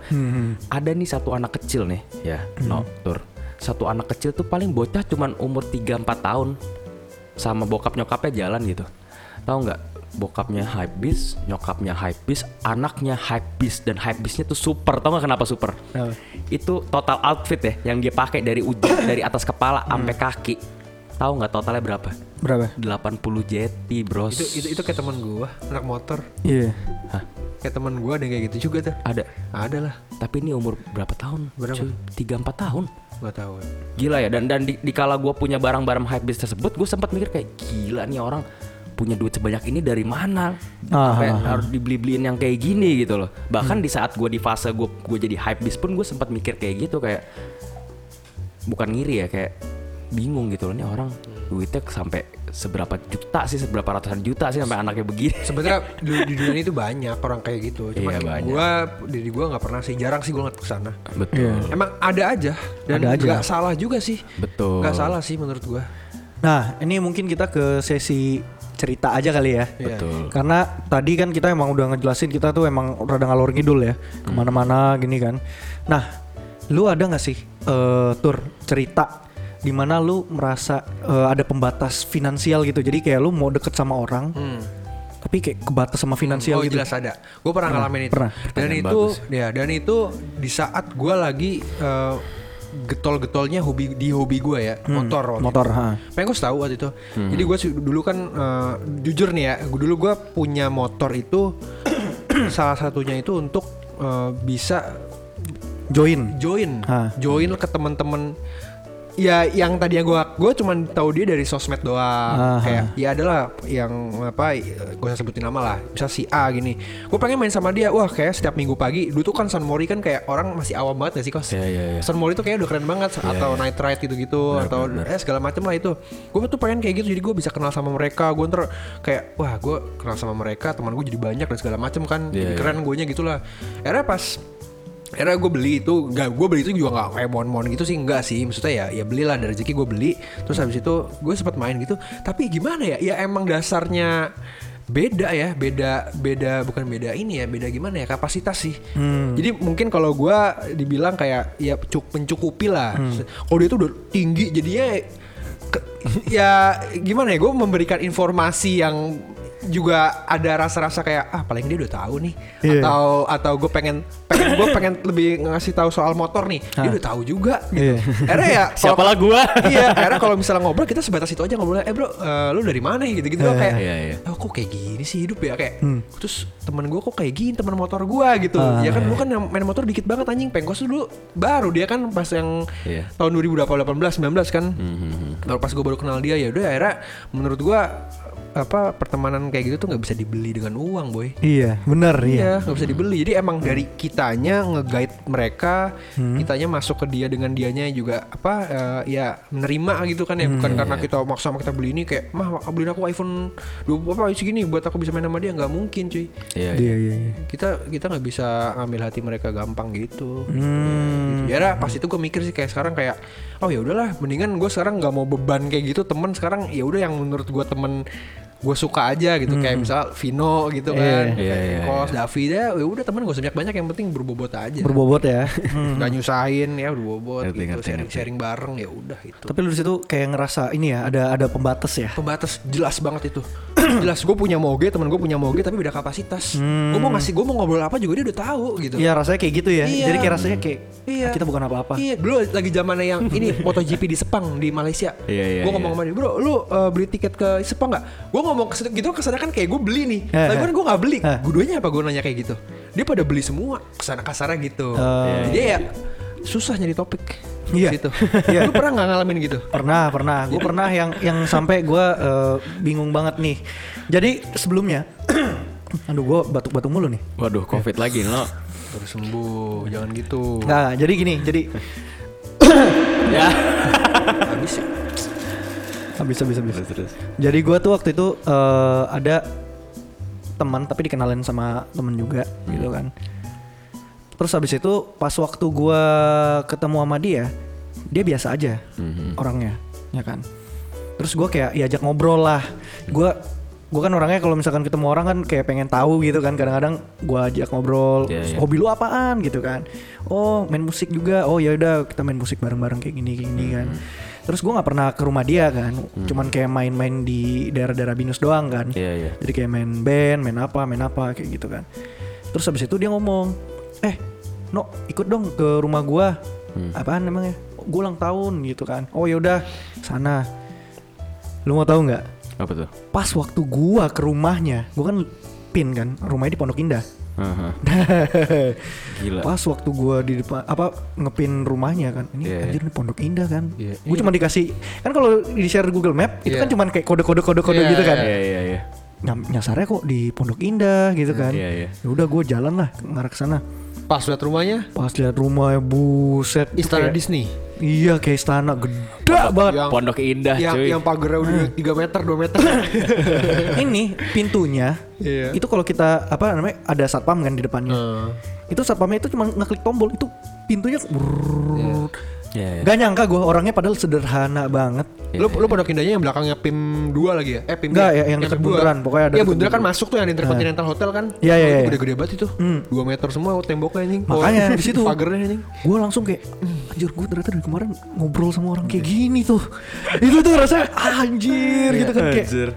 Ada nih satu anak kecil nih ya, no, tur. Satu anak kecil tuh paling bocah cuman umur 3 4 tahun sama bokap nyokapnya jalan gitu. Tahu nggak? Bokapnya hypebeast, nyokapnya hypebeast, anaknya hypebeast dan hypebeastnya tuh super. Tahu nggak kenapa super? Kenapa? Itu total outfit ya yang dia pakai dari ujung dari atas kepala sampai kaki. Tahu nggak totalnya berapa? Berapa? 80 jeti, Bros. itu itu itu kayak teman gue anak motor Iya Hah? kayak teman gue ada yang kayak gitu juga tuh Ada. ada lah Tapi ini umur berapa tahun? Berapa? 3 4 tahun. nggak tahu Gila ya dan dan di, di kala gue punya barang-barang hypebeast tersebut, gue sempat mikir kayak gila nih orang punya duit sebanyak ini dari mana? Ah, Sampai ah, ah. harus dibeli-beliin yang kayak gini gitu loh. Bahkan di saat gue di fase gue gue jadi hypebeast pun gue sempat mikir kayak gitu kayak bukan ngiri ya kayak bingung gitu loh. Nih orang duitnya sampai seberapa juta sih seberapa ratusan juta sih sampai anaknya begini. Sebenarnya di, di dunia ini tuh banyak orang kayak gitu. Cuman Iya, banyak. gue diri gue nggak pernah sih jarang sih gue ngeliat ke sana betul. Emang ada aja dan Ada aja. nggak salah juga sih. Betul. Nggak salah sih menurut gue Nah ini mungkin kita ke sesi cerita aja kali ya. Iya. betul. Karena tadi kan kita emang udah ngejelasin kita tuh emang rada ngalor ngidul ya ke mana-mana gini kan. Nah, lu ada nggak sih eh tur cerita di mana lu merasa eh, ada pembatas finansial gitu. Jadi kayak lu mau deket sama orang, tapi kayak kebatas sama finansial oh gitu. jelas ada gue pernah, ngalamin itu pernah. dan Pertanyaan itu bagus. ya dan itu di saat gue lagi eh, getol-getolnya hobi di hobi gue ya motor waktu Motor, itu. ha. pengen gue tahu waktu itu jadi gue dulu kan eh, jujur nih ya gua- dulu gue punya motor itu salah satunya itu untuk eh, bisa Join. join Hah. join ke teman-teman ya yang tadi yang gua gua cuman tahu dia dari sosmed doang. Aha. kayak ya adalah yang apa gue sebutin nama lah. Bisa si A gini. Gue pengen main sama dia. Wah kayak setiap minggu pagi dulu tuh kan San Mori kan kayak orang masih awam banget gak sih kos? Iya, iya, iya. San Mori tuh kayak udah keren banget atau night ride gitu-gitu atau eh segala macem lah itu. Gue tuh pengen kayak gitu jadi gue bisa kenal sama mereka. Gue ntar kayak wah gue kenal sama mereka teman gue jadi banyak dan segala macem kan. Iya, jadi keren gue nya gitulah akhirnya pas Akhirnya gue beli itu, gak gue beli itu juga gak kayak mon-mon gitu sih, enggak sih. Maksudnya ya, ya belilah dari rezeki gue beli. Terus habis itu gue sempat main gitu. Tapi gimana ya? Ya emang dasarnya beda ya, beda beda bukan beda ini ya, beda gimana ya kapasitas sih. Jadi mungkin kalau gue dibilang kayak ya cuk mencukupi lah. Kalau dia tuh udah tinggi, jadinya ke- ya gimana ya? Gue memberikan informasi yang juga ada rasa-rasa kayak ah paling dia udah tahu nih Iya. atau atau gue pengen pengen gue pengen lebih ngasih tahu soal motor nih dia udah tahu juga gitu. Iya. akhirnya ya Siapalah gua? iya akhirnya kalau misalnya ngobrol kita sebatas itu aja ngobrol eh bro eh, lu dari mana gitu gitu kayak Iya, iya. oh kok kayak gini sih hidup ya kayak terus temen gue kok kayak gini temen motor gue gitu Ah, ya kan lu kan yang main motor dikit banget anjing pengkos dulu baru dia kan pas yang Iya. tahun 2018 19 kan baru pas gue baru kenal dia ya udah akhirnya menurut gue apa pertemanan kayak gitu tuh nggak bisa dibeli dengan uang boy Iya, bener iya. Iya, nggak bisa dibeli. Jadi emang dari kitanya nge-guide mereka, kitanya masuk ke dia dengan dianya juga apa eh, ya menerima gitu kan ya, bukan karena kita maksa sama kita beli ini kayak mah beliin aku iPhone 20 apa segini buat aku bisa main sama dia nggak mungkin cuy. Iya, iya. Iya, iya, iya. Kita kita nggak bisa ambil hati mereka gampang gitu. Hmm. Gitu. Ya pas itu gue mikir sih kayak sekarang kayak oh ya udahlah mendingan gue sekarang nggak mau beban kayak gitu temen sekarang ya udah yang menurut gue temen gue suka aja gitu kayak misal Vino gitu kan, Iya, iya, iya, Kos, David ya, ya udah temen gak usah banyak banyak yang penting berbobot aja. Berbobot ya. Gak nyusahin ya berbobot Ngerti, gitu, ngerti, sharing ngerti. sharing bareng ya udah itu. Tapi lu di situ kayak ngerasa ini ya ada ada pembatas ya. Pembatas jelas banget itu. jelas gue punya moge, temen gue punya moge tapi beda kapasitas. Gue mau ngasih, gue mau ngobrol apa juga dia udah tahu gitu. Iya rasanya kayak gitu ya. Iya. Jadi kayak rasanya kayak Iya. "Ah, kita bukan apa-apa. Iya, dulu lagi zamannya yang ini MotoGP di Sepang di Malaysia. Iya, iya, Gue ngomong iya. sama dia, bro, lu uh, beli tiket ke Sepang nggak? Gue ngomong gitu ke sana kan kayak gue beli nih. Eh, Tapi eh. kan gue nggak beli. Eh. Gudonya apa gue nanya kayak gitu? Dia pada beli semua. Ke sana kasarnya gitu. Jadi ya susah nyari topik. Iya. Gitu. Iya. Lu pernah nggak ngalamin gitu? Pernah, pernah. Gue pernah yang yang sampai gue eh, bingung banget nih. Jadi sebelumnya, aduh gue batuk-batuk mulu nih. Waduh, covid lagi lo. Baru sembuh, jangan gitu. Nah, jadi gini, jadi ya. Habis ya. Habis habis habis. Terus terus. Jadi gue tuh waktu itu eh, ada teman tapi dikenalin sama temen juga gitu kan. Terus habis itu pas waktu gue ketemu sama dia, dia biasa aja orangnya, ya kan. Terus gue kayak diajak ngobrol lah. Gue gue kan orangnya kalau misalkan ketemu orang kan kayak pengen tahu gitu kan kadang-kadang gue ajak ngobrol Iya, iya. hobi lu apaan gitu kan oh main musik juga oh ya udah kita main musik bareng-bareng kayak gini kayak gini kan terus gue nggak pernah ke rumah dia kan. Cuman kayak main-main di daerah-daerah binus doang kan. Iya, iya. jadi kayak main band main apa main apa kayak gitu kan. Terus habis itu dia ngomong eh no ikut dong ke rumah gua. Apaan emangnya gue ulang tahun gitu kan. Oh ya udah sana. Lu mau tahu nggak? Apa tuh? pas waktu gua ke rumahnya gua kan pin kan rumahnya di Pondok Indah Aha. Gila. pas waktu gua di depan apa ngepin rumahnya kan ini Iya, anjir ini Pondok Indah kan Iya. gue cuma dikasih kan kalau di share Google Map itu Iya. kan cuma kayak kode-kode kode-kode Iya, gitu kan Iya iya iya. Nyam- nyasarnya kok di Pondok Indah gitu kan Iya, iya. ya udah gue jalan lah ngarah ke sana Pas liat rumahnya pas lihat rumahnya buset Istana kayak- Disney. iya kayak istana gede banget Yang- Pondok Indah yang, cuy. yang pagarnya udah 3 meter, 2 meter. ini pintunya Iya. itu kalau kita apa namanya ada satpam kan di depannya Eh, itu satpamnya itu cuma ngeklik tombol itu pintunya brrrr. Iya, iya. Gak nyangka gue orangnya padahal sederhana banget. lu lu pondok indahnya yang belakangnya PIM 2 lagi ya? Eh PIM Enggak, dua. ya, yang dekat bundaran, pokoknya ada Iya bundaran kan masuk tuh yang Intercontinental Hotel kan. Iya, iya, Itu iya. Gede-gede banget itu. Hmm. 2 meter semua temboknya anjing. Makanya Oh, di situ Pagernya anjing. gue langsung kayak anjir gue ternyata dari kemarin ngobrol sama orang kayak gini tuh. itu tuh rasanya anjir gitu kan kayak Anjir.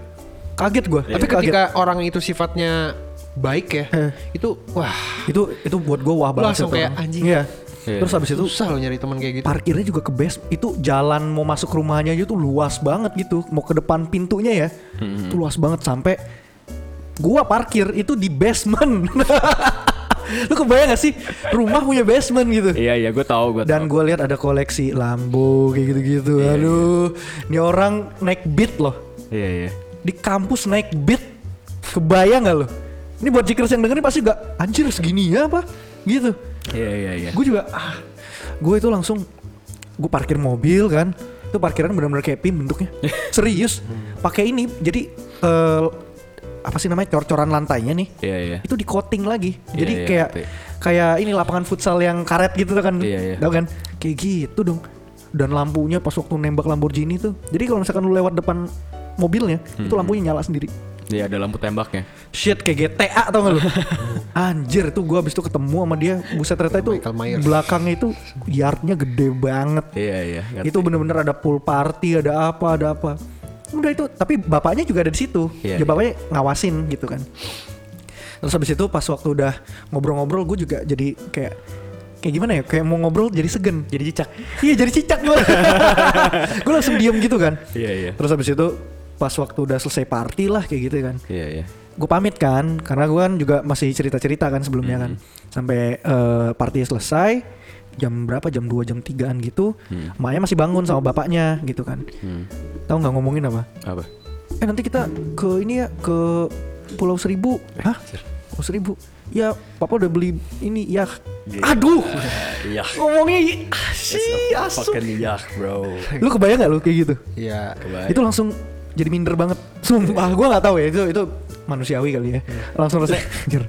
kaget gue. Tapi ketika orang itu sifatnya baik ya, itu wah itu itu buat gue wah banget. langsung sih kayak anjing. Iya. Iya. Terus habis itu susah loh nyari teman kayak gitu. parkirnya juga ke base itu jalan mau masuk rumahnya aja tuh luas banget gitu. Mau ke depan pintunya ya Hmm. itu luas banget. Sampai gua parkir itu di basement. Lu kebayang gak sih? Rumah punya basement gitu. Iya iya gue tahu gue dan gue lihat ada koleksi Lambo kayak gitu-gitu. Aduh ini orang naik beat loh. Iya iya. di kampus naik beat. Kebayang gak lo ini buat jikers yang dengerin pasti gak anjir segini ya apa? Gitu Iya iya iya. gue juga ah gue itu langsung gue parkir mobil kan itu parkiran benar-benar kayak pim bentuknya serius pakai ini jadi eh, apa sih namanya cor-coran lantainya nih Iya iya. itu di coating lagi jadi iya, kayak ngerti. kayak ini lapangan futsal yang karet gitu kan Iya, iya. tau kan kayak gitu dong dan lampunya pas waktu nembak Lamborghini tuh jadi kalau misalkan lu lewat depan mobilnya itu Hmm. lampunya nyala sendiri Iya ada lampu tembaknya. shit kayak GTA tau gak lu anjir tuh gua abis itu ketemu sama dia buset ternyata itu belakangnya itu yardnya gede banget Iya iya. ngerti. itu bener-bener ada pool party ada apa ada apa udah itu tapi bapaknya juga ada di situ Iya, ya iya. bapaknya ngawasin gitu kan terus habis itu pas waktu udah ngobrol-ngobrol gue juga jadi kayak kayak gimana ya kayak mau ngobrol jadi segen jadi cicak. iya jadi cicak gue gue langsung diem gitu kan Iya iya. terus habis itu pas waktu udah selesai party lah kayak gitu kan. Iya iya. gue pamit kan karena gue kan juga masih cerita-cerita kan sebelumnya kan. Sampai eh, party selesai jam berapa? Jam 2 jam 3an gitu. Maya masih bangun sama bapaknya gitu kan. Hmm. tahu nggak ngomongin apa? Apa? eh nanti kita ke ini ya ke Pulau Seribu. Hah? Pulau Seribu? Ya papa udah beli ini ya aduh! Iya. ngomongnya ah, sih asu Fucking yak bro. lu kebayang nggak lu kayak gitu? Iya. Kebayang. itu langsung jadi minder banget. Sumpah gue nggak tahu ya. Itu itu manusiawi kali ya. Langsung rasanya anjir.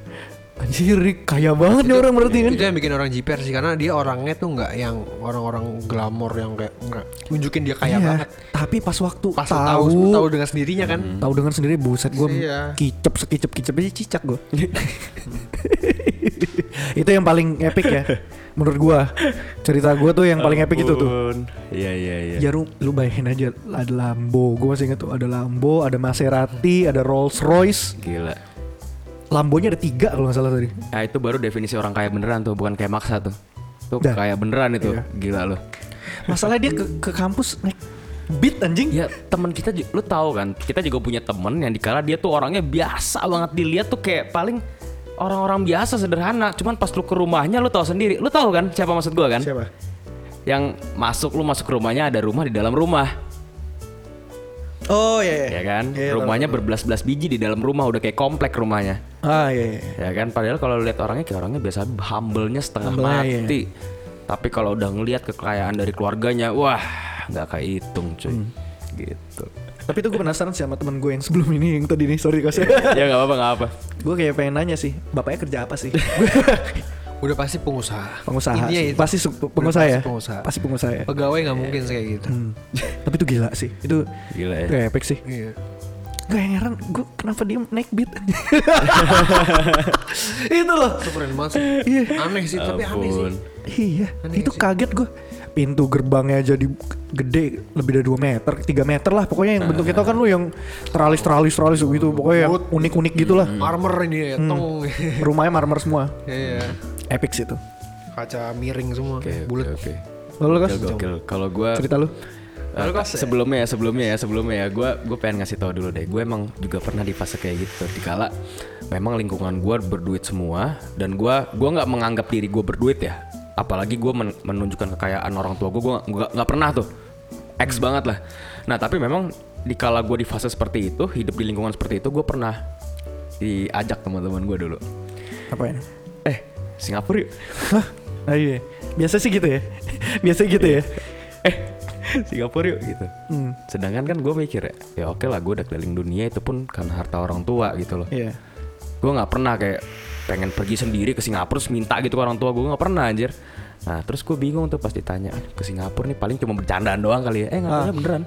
Anjir, kaya banget nih orang berarti kan. Itu yang bikin orang jiper sih karena dia orangnya tuh nggak yang orang-orang glamor yang kayak nggak nunjukin dia kaya Iya, banget. Tapi pas waktu Pas tahu. tahu tahu dengan sendirinya kan. tahu dengan sendiri buset gue Iya. kicep sekicep kicep aja cicak gue itu yang paling epic ya menurut gua cerita gua tuh yang paling epic itu tuh. Iya iya iya. ya lu, lu bayangin aja ada Lambo gue masih inget tuh ada Lambo ada Maserati ada Rolls Royce Gila. Lambonya ada tiga kalau nggak salah tadi Nah itu baru definisi orang kaya beneran tuh, bukan kayak maksa tuh. Tuh Dah. kaya beneran itu, Iya. gila loh. masalahnya dia ke, ke kampus naik beat anjing Ya teman kita, lu tahu kan, kita juga punya temen yang dikala dia tuh orangnya biasa banget dilihat tuh kayak paling orang-orang biasa sederhana. Cuman pas lu ke rumahnya lu tahu sendiri, lu tahu kan siapa maksud gua kan? siapa Yang masuk lu masuk ke rumahnya ada rumah di dalam rumah, oh iya ya kan? Iya, tahu, rumahnya berbelas-belas biji di dalam rumah udah kayak komplek rumahnya. ah iya, iya. Ya kan, padahal kalau lihat orangnya kayak orangnya biasa humble-nya setengah Humble-nya, iya. mati. Tapi kalau udah ngelihat kekayaan dari keluarganya, wah, nggak kehitung cuy. Hmm. Gitu. Tapi tuh gue penasaran sih sama temen gue yang sebelum ini yang tadi nih sorry kos ya nggak apa-apa, nggak apa. gue kayak pengen nanya sih bapaknya kerja apa sih Udah pasti pengusaha. pengusaha Intinya sih. itu. pasti su- Udah pengusaha ya pasti pengusaha. pasti pengusaha ya Pegawai nggak mungkin kayak gitu. Hmm. tapi itu gila sih itu Gila ya. itu epic sih Iya. Gak heran gue kenapa dia naik beat Itu loh Itu keren banget sih. Iya Aneh sih, tapi aneh sih. Iya Aneh Itu sih. kaget gue Pintu gerbangnya jadi gede Lebih dari 2 meter 3 meter lah. Pokoknya yang bentuknya tau kan lu yang Teralis-teralis teralis gitu Pokoknya yang unik-unik gitu lah. Armor ini ya, Hmm. Rumahnya marmer semua. Iya. Epic sih itu. Kaca miring semua, Oke, oke, bulat. oke. Lalu kas. Kalau gua Cerita lu. Eh, sebelumnya ya sebelumnya ya sebelumnya ya. Gue gue pengen ngasih tau dulu deh. Gue emang juga pernah di fase kayak gitu. Dikala memang lingkungan gue berduit semua dan gue gua nggak menganggap diri gue berduit ya apalagi gue menunjukkan kekayaan orang tua gue gue nggak nggak pernah tuh X banget lah nah tapi memang dikala gue di fase seperti itu hidup di lingkungan seperti itu gue pernah diajak teman-teman gue dulu Apa ya eh Singapura yuk Hah? Ah, iya. Biasa sih gitu ya Biasa gitu ya eh Singapura yuk gitu. Hmm. Sedangkan kan gue mikir ya, ya oke lah gue udah keliling dunia itu pun karena harta orang tua gitu loh. Iya Gue nggak pernah kayak pengen pergi sendiri ke Singapura terus minta gitu ke orang tua gue nggak pernah anjir. Nah terus gue bingung tuh pas ditanya "Ah, ke Singapura nih paling cuma bercandaan doang kali ya. Eh nggak Ah. beneran,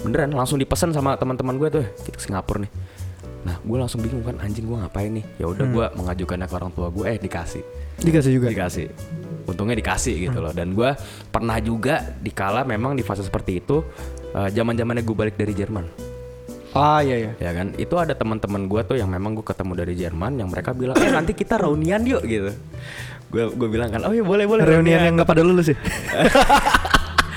beneran langsung dipesan sama teman-teman gue tuh "Eh, kita ke Singapura nih. Nah gue langsung bingung kan anjing gue ngapain nih? Ya udah gue mengajukannya ke orang tua gue eh dikasih Dikasih juga dikasih untungnya dikasih gitu loh dan gue pernah juga dikala memang di fase seperti itu zaman zamannya gue balik dari Jerman Ah iya iya ya kan itu ada teman-teman gue tuh yang memang gue ketemu dari Jerman yang mereka bilang eh nanti kita reunian yuk gitu gue gue bilang kan oh ya boleh boleh Reunian yang gak pada lulus ya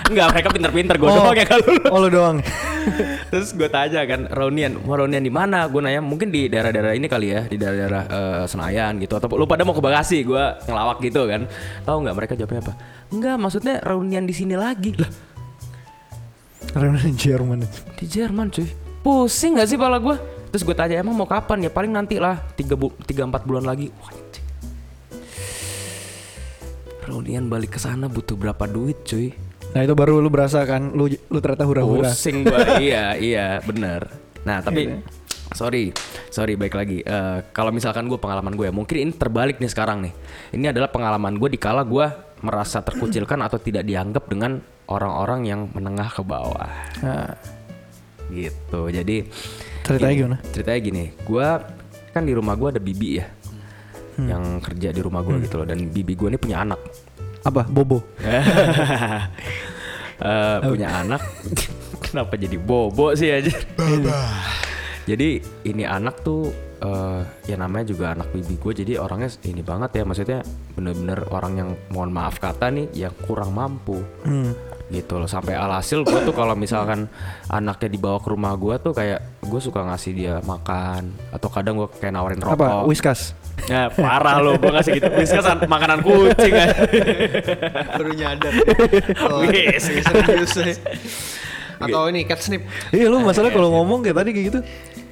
Enggak, mereka pinter-pinter gue doang yang gak lulus Oh lu doang Terus gue tanya kan reunian, mau reunian di mana? Gue nanya mungkin di daerah-daerah ini kali ya, di daerah-daerah eh, Senayan gitu atau lu pada mau ke Bekasi? Gue ngelawak gitu kan. Tahu nggak mereka jawabnya apa? Enggak, maksudnya reunian di sini lagi. Lah, Reunian Jerman di Jerman cuy. Pusing nggak sih pala gue? Terus gue tanya emang mau kapan ya? Paling nanti lah, 3 bu 3 4 bulan lagi. Wah. Reunian balik ke sana butuh berapa duit cuy? Nah itu baru lu berasa kan Lu, lu ternyata hura-hura Pusing gua. iya, iya, bener. Nah, tapi Iya. sorry, sorry baik lagi. Eh, kalau misalkan gue pengalaman gue ya, mungkin ini terbalik nih sekarang nih. Ini adalah pengalaman gue di kala gue merasa terkucilkan atau tidak dianggap dengan orang-orang yang menengah ke bawah. nah, Gitu. Jadi Ceritanya gini, gimana? Ceritanya gini, gue kan di rumah gue ada bibi ya. Hmm. Yang kerja di rumah gue gitu loh dan bibi gue ini punya anak. Apa? Bobo Eh, punya anak kenapa jadi bobo sih aja jadi ini anak tuh eh, ya namanya juga anak bibi gue jadi orangnya ini banget ya maksudnya bener-bener orang yang mohon maaf kata nih yang kurang mampu hmm. Gitu loh. Sampai alhasil gue tuh kalau misalkan anaknya dibawa ke rumah gue tuh kayak gue suka ngasih dia makan atau kadang gue kayak nawarin rokok. Apa? Whiskas? Ya parah lo, gue ngasih gitu. Whiskas an- makanan kucing kan Baru nyadar. Oh, nih. Atau ini catnip. Iya lu masalah kalau ngomong kayak tadi kayak gitu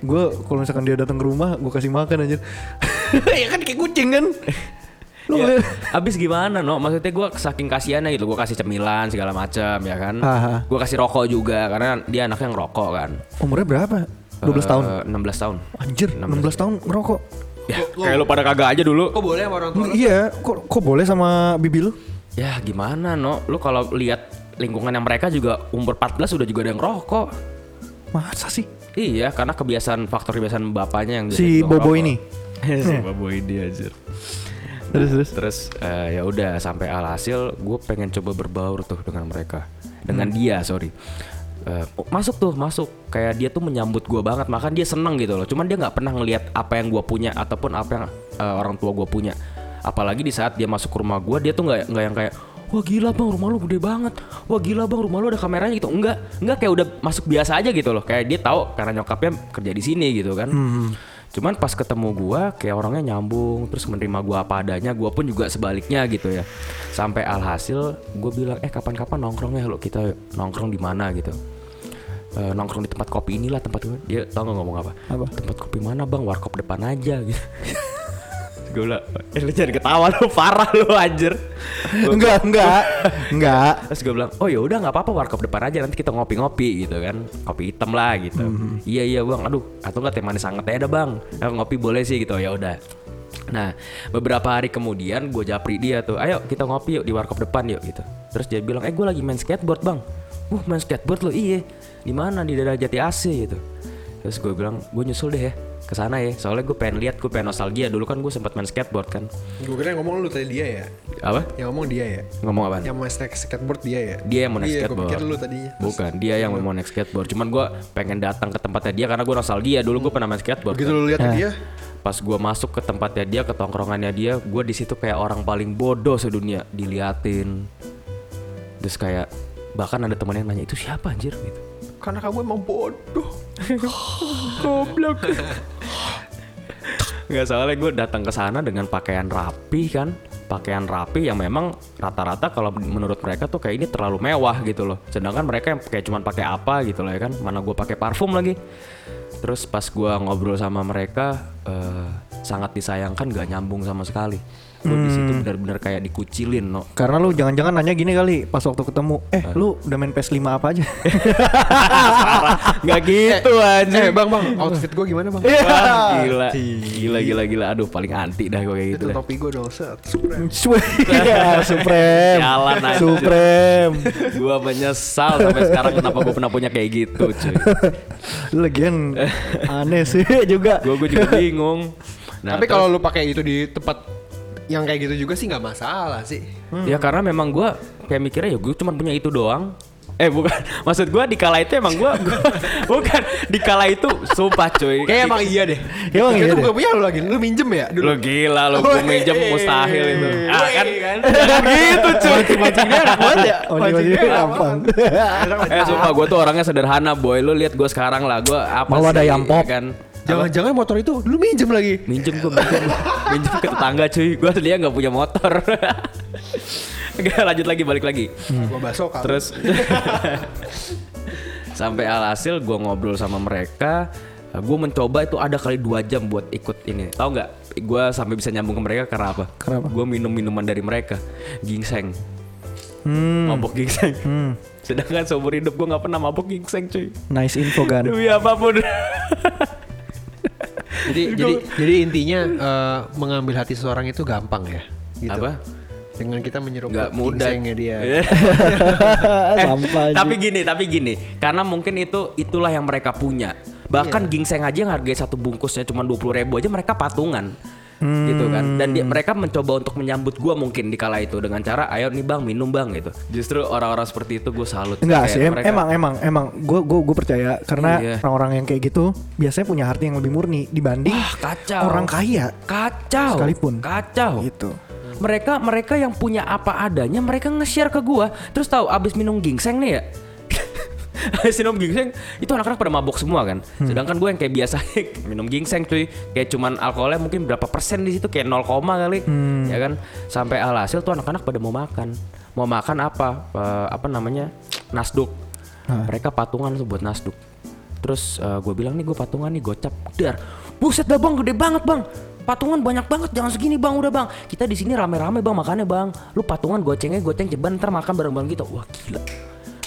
Gue kalau misalkan dia datang ke rumah Gue kasih makan aja Ya kan kayak kucing kan Lu Ya, abis gimana no? Maksudnya gue saking kasihannya gitu Gue kasih cemilan segala macam ya kan Aha. Gue kasih rokok juga Karena dia anaknya ngerokok kan Umurnya berapa? 12 tahun Eh, 16 tahun Anjir 16 tahun ngerokok Ya, kayak lu pada kagak aja dulu. Kok boleh sama orang tua? Iya, kok kok boleh sama bibi lu? Ya gimana no, lu kalau lihat lingkungan yang mereka juga umur 14 udah juga ada yang rokok. Masa sih? Iya, karena kebiasaan faktor kebiasaan bapaknya yang Si jadi Bobo ngerokok. ini. si Bobo ini aja. Terus terus. Terus eh, ya udah sampai alhasil gue pengen coba berbaur tuh dengan mereka, dengan dia sorry. Oh, masuk tuh masuk. Kayak dia tuh menyambut gue banget makan dia seneng gitu loh. Cuman dia nggak pernah ngelihat apa yang gue punya ataupun apa yang eh, orang tua gue punya. Apalagi di saat dia masuk ke rumah gue dia tuh nggak nggak yang kayak wah gila bang rumah lu gede banget. Wah gila bang rumah lu ada kameranya gitu. Enggak enggak kayak udah masuk biasa aja gitu loh. Kayak dia tahu karena nyokapnya kerja di sini gitu kan cuman pas ketemu gua kayak orangnya nyambung terus menerima gua apa adanya gua pun juga sebaliknya gitu ya. Sampai alhasil gue bilang eh kapan-kapan nongkrongnya lo kita nongkrong di mana? gitu. Eh, nongkrong di tempat kopi inilah tempat gue dia tau gak ngomong apa? Apa? tempat kopi mana bang? Warkop depan aja. Gitu gue bilang eh lu jangan ketawa lu parah lu anjir Enggak, enggak. Enggak. Terus gue bilang, oh ya udah nggak apa-apa warkop depan aja nanti kita ngopi-ngopi gitu kan, kopi hitam lah gitu. Iya iya bang, aduh atau nggak teh manis aja dah bang, Eh, ngopi boleh sih gitu ya udah. Nah beberapa hari kemudian gue japri dia tuh, ayo kita ngopi yuk di warkop depan yuk gitu. Terus dia bilang, eh gue lagi main skateboard bang. Wah main skateboard lo iya, di mana di daerah Jati AC gitu. Terus gue bilang, gue nyusul deh ya ke sana ya, soalnya gue pengen lihat, gue pengen nostalgia. Dulu kan gue sempat main skateboard kan. Gue kira yang ngomong lu tadi dia ya. Apa? Yang ngomong dia ya. Ngomong apa? Yang mau naik skateboard dia ya. Dia yang mau naik iya, skateboard. Gue pikir lu tadinya. Bukan, dia yang mau naik skateboard. Cuman gue pengen datang ke tempatnya dia karena gue nostalgia. Dulu gue pernah main skateboard. Begitu kan. lu lihat dia, Pas gue masuk ke tempatnya dia, ke tongkrongannya dia, gue di situ kayak orang paling bodoh sedunia. Diliatin, terus kayak bahkan ada temen yang nanya itu siapa anjir gitu. Karena kamu emang bodoh. Goblok. Nggak soalnya gue datang ke sana dengan pakaian rapi kan, pakaian rapi yang memang rata-rata kalau menurut mereka tuh kayak ini terlalu mewah gitu loh. Sedangkan mereka yang kayak cuman pakai apa gitu loh ya kan, mana gue pakai parfum lagi. Terus pas gue ngobrol sama mereka eh, sangat disayangkan gak nyambung sama sekali. Gue di situ benar-benar kayak dikucilin no. Karena lu jangan-jangan nanya gini kali pas waktu ketemu, eh lu udah main PS5 apa aja? Gak gitu Eh bang bang, outfit gue gimana bang? Wah, gila, gila, gila, gila. Aduh, paling anti dah gue kayak gitu. Itu topi gue dong. Supreme. Iya, Supreme. Jalan aja. Supreme. gua menyesal sampai sekarang kenapa gue pernah punya kayak gitu cuy lagian aneh sih juga. gue gue juga bingung nah, Tapi kalau lu pakai itu di tempat yang kayak gitu juga sih nggak masalah sih. terus- ya karena memang gue kayak mikirnya ya gue cuma punya itu doang eh bukan maksud gue di kala itu emang gue bukan di kala itu sumpah cuy Kayak emang iya deh. Emang iya Itu bukan punya lu lagi. Lu minjem ya dulu. lo gila lo gue minjem mustahil itu ah kan gitu cuy. Mancing-mancingnya banget ya. Ini gampang. eh sumpah gue tuh orangnya sederhana boy lu lihat gue sekarang lah gue apa Mau ada sih, yang pop. ya kan Jangan-jangan motor itu lu minjem lagi. minjem gue minjem. Minjem ke tetangga cuy. Gue dia nggak punya motor. Oke lanjut lagi balik lagi. Gua baso kan. terus. Sampai alhasil gue ngobrol sama mereka gue mencoba itu ada kali dua jam buat ikut ini. Tahu nggak? Gue sampai bisa nyambung ke mereka karena apa? Kenapa? gue minum minuman dari mereka. Ginseng Hmm. mabok ginseng sedangkan seumur hidup gue nggak pernah mabok ginseng cuy. Nice info kan. demi apa pun jadi jadi jadi intinya eh, mengambil hati seseorang itu gampang ya. Gitu. Apa? Dengan kita menyerupai nggak mudah ginsengnya dia. Iya. Eh, aja. tapi gini, tapi gini, karena mungkin itu itulah yang mereka punya. Bahkan ginseng aja yang harganya satu bungkusnya cuma dua ribu aja mereka patungan. Gitu kan. Dan dia, mereka mencoba untuk menyambut gua mungkin di kala itu dengan cara ayo nih bang minum bang gitu. Justru orang-orang seperti itu gue salut Enggak sih, em- mereka- emang emang emang. Gue gue gue percaya karena Iya. orang-orang yang kayak gitu biasanya punya hati yang lebih murni dibanding Wah, kacau. orang kaya. kacau. Sekalipun. kacau. Gitu. mereka mereka yang punya apa adanya mereka nge-share ke gua. Terus tahu abis minum ginseng nih ya minum ginseng itu anak-anak pada mabok semua kan sedangkan gue yang kayak biasa minum ginseng cuy kayak cuman alkoholnya mungkin berapa persen di situ kayak 0, kali ya kan sampai alhasil tuh anak-anak pada mau makan mau makan apa Eh, apa namanya nasduk mereka patungan tuh buat nasduk Terus gue bilang nih gue patungan nih gocap dar. Buset dah bang gede banget bang. Patungan banyak banget jangan segini bang udah bang. Kita di sini rame-rame bang makannya bang. Lu patungan gocengnya goceng ceban ntar makan bareng-bareng gitu. Wah gila.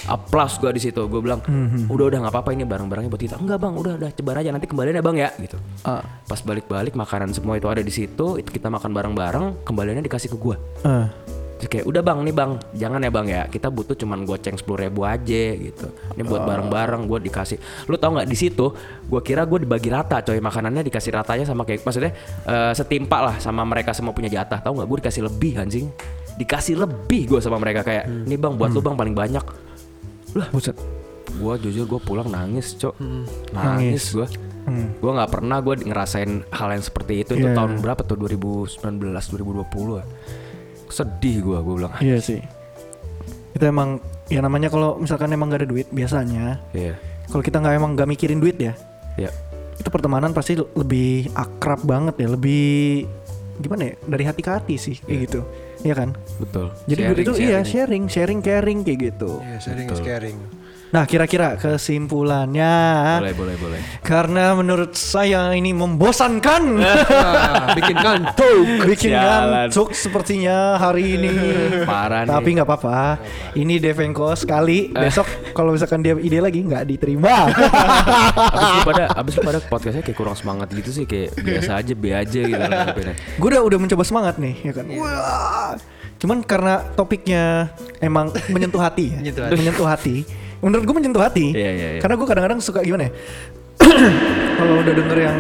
Applause gue di situ. Gue bilang, Mhm. udah udah nggak apa-apa ini barang-barangnya buat kita. Enggak bang, udah udah cebar aja nanti kembaliannya bang ya gitu. Ah. Pas balik-balik makanan semua itu ada di situ, itu kita makan bareng-bareng, kembaliannya dikasih ke gue. Eh. Terus kayak udah bang nih bang, jangan ya bang ya, kita butuh cuman goceng sepuluh ribu aja gitu. Ini buat bareng-bareng, gue dikasih. Lu tau nggak di situ? Gue kira gue dibagi rata, coy makanannya dikasih ratanya sama kayak maksudnya eh, setimpa lah sama mereka semua punya jatah. Tahu nggak? Gue dikasih lebih anjing, dikasih lebih gue sama mereka kayak, nih bang buat lu bang paling banyak. Lah Buset. gue jujur gue pulang nangis cok. Nangis gue gue nggak pernah gue ngerasain hal yang seperti itu. Itu Iya. tahun berapa tuh? 2019 2020 ya sedih gue gue bilang Iya sih. Itu emang ya namanya kalau misalkan emang gak ada duit biasanya iya. kalau kita nggak emang nggak mikirin duit ya iya. itu pertemanan pasti lebih akrab banget ya lebih gimana ya dari hati ke hati sih kayak gitu. Iya kan? Betul. Jadi duit itu iya sharing. sharing caring kayak gitu. Ya, sharing is caring. Nah kira-kira kesimpulannya boleh boleh boleh karena menurut saya ini membosankan Ah, bikin kantuk. bikin Sialan. ngantuk sepertinya hari ini Parah nih. tapi nggak apa-apa ini Devenko sekali besok kalau misalkan dia ide lagi nggak diterima abis lu pada abis lu pada podcastnya kayak kurang semangat gitu sih kayak biasa aja be aja gitu nanggepinnya. gue udah udah mencoba semangat nih ya kan Wah. cuman karena topiknya emang menyentuh hati ya Menyentuh hati. menyentuh hati menurut gue menyentuh hati. Iya, iya, iya. karena gue kadang-kadang suka gimana ya? Kalau udah denger yang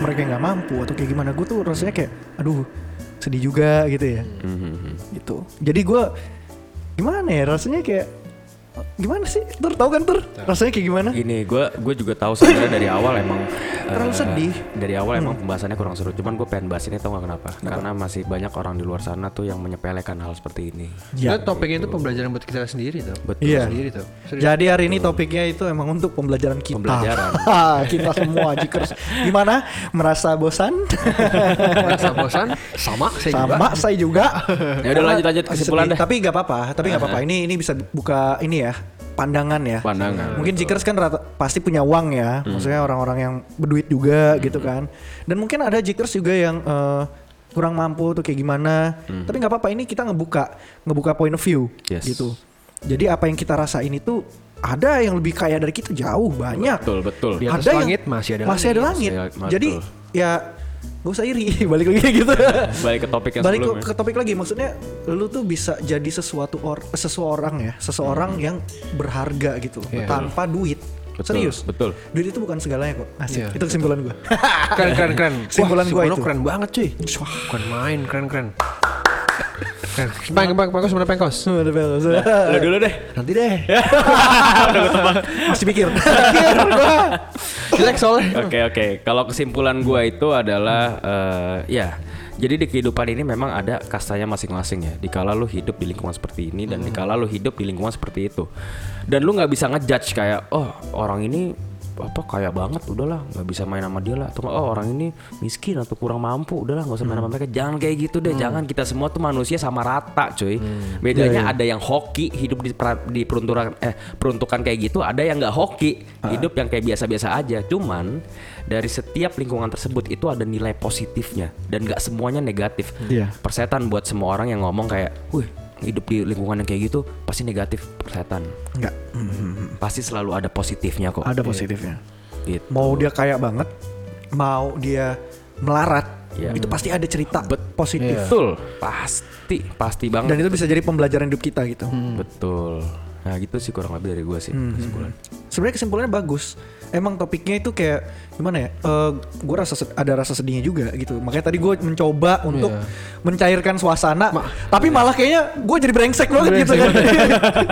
mereka nggak mampu atau kayak gimana gue tuh rasanya kayak aduh sedih juga gitu ya. Mhm. gitu. Jadi gue gimana ya? Rasanya kayak gimana sih tur tahu kan tur rasanya kayak gimana Gini, gue gue juga tahu sebenarnya dari awal emang Terlalu eh, sedih. Hmm. Dari awal emang pembahasannya kurang seru. Cuman gue pengen bahas ini tau gak kenapa? Karena masih banyak orang di luar sana tuh yang menyepelekan hal seperti ini. Ya. Topiknya itu pembelajaran buat kita sendiri tuh. Betul. Iya. Sendiri tuh. Serius. Jadi hari ini topiknya itu emang untuk pembelajaran kita. Pembelajaran. kita semua jikers. Gimana? Merasa bosan? Merasa bosan? Sama, saya juga. Sama saya juga. Ya udah lanjut lanjut kesimpulan deh. Tapi nggak apa-apa. Tapi nggak apa-apa. Ini ini bisa buka ini ya pandangan ya. Pandangan. Mungkin jikers kan rata, pasti punya uang ya. Hmm. Maksudnya orang-orang yang berduit juga gitu kan. Dan mungkin ada jikers juga yang eh, kurang mampu tuh kayak gimana. Tapi nggak apa-apa. Ini kita ngebuka ngebuka point of view Yes. gitu. Jadi apa yang kita rasain itu ada yang lebih kaya dari kita jauh banyak. Betul betul. Di atas Ada yang- langit masih ada masih ada langit. Masih Jadi betul. ya gak usah iri balik lagi gitu. Balik ke topik yang balik ke, sebelumnya. ke topik lagi maksudnya lu tuh bisa jadi sesuatu or seseorang ya seseorang yang berharga gitu loh, Iya. tanpa duit. Betul, Serius. betul. Duit itu bukan segalanya kok. Asik. Iya. Itu kesimpulan gua. Keren, keren, keren. Kesimpulan Supono itu. keren banget cuy. Bukan main, keren, keren. Keren. Peng, peng, pengkos mana pengkos? Lu dulu deh. Nanti deh. Masih pikir. Jelek soalnya. Oke oke. Kalau kesimpulan gua itu adalah eh, ya. Jadi di kehidupan ini memang ada kastanya masing-masing ya. Dikala lu hidup di lingkungan seperti ini dan dikala lu hidup di lingkungan seperti itu. Dan lu nggak bisa ngejudge kayak oh orang ini apa kaya banget udahlah nggak bisa main sama dia lah. Atau oh orang ini miskin atau kurang mampu udahlah nggak usah main sama mereka. Jangan kayak gitu deh jangan. Kita semua tuh manusia sama rata cuy. Bedanya ada yang hoki hidup di, pra- di peruntukan eh peruntukan kayak gitu ada yang nggak hoki hidup yang kayak biasa-biasa aja. Cuman dari setiap lingkungan tersebut itu ada nilai positifnya dan nggak semuanya negatif. Iya. persetan buat semua orang yang ngomong kayak wih hidup di lingkungan yang kayak gitu pasti negatif persetan Enggak. pasti selalu ada positifnya kok Ada positifnya. gitu. Mau dia kaya banget, mau dia melarat, Iya. itu pasti ada cerita positif. betul pasti pasti banget Dan itu bisa jadi pembelajaran hidup kita gitu. betul nah gitu sih kurang lebih dari gue sih kesimpulan Sebenarnya kesimpulannya bagus. Emang topiknya itu kayak gimana ya? gue rasa ada rasa sedihnya juga gitu. Makanya tadi gue mencoba untuk mencairkan suasana, tapi malah kayaknya gue jadi brengsek banget gitu kan.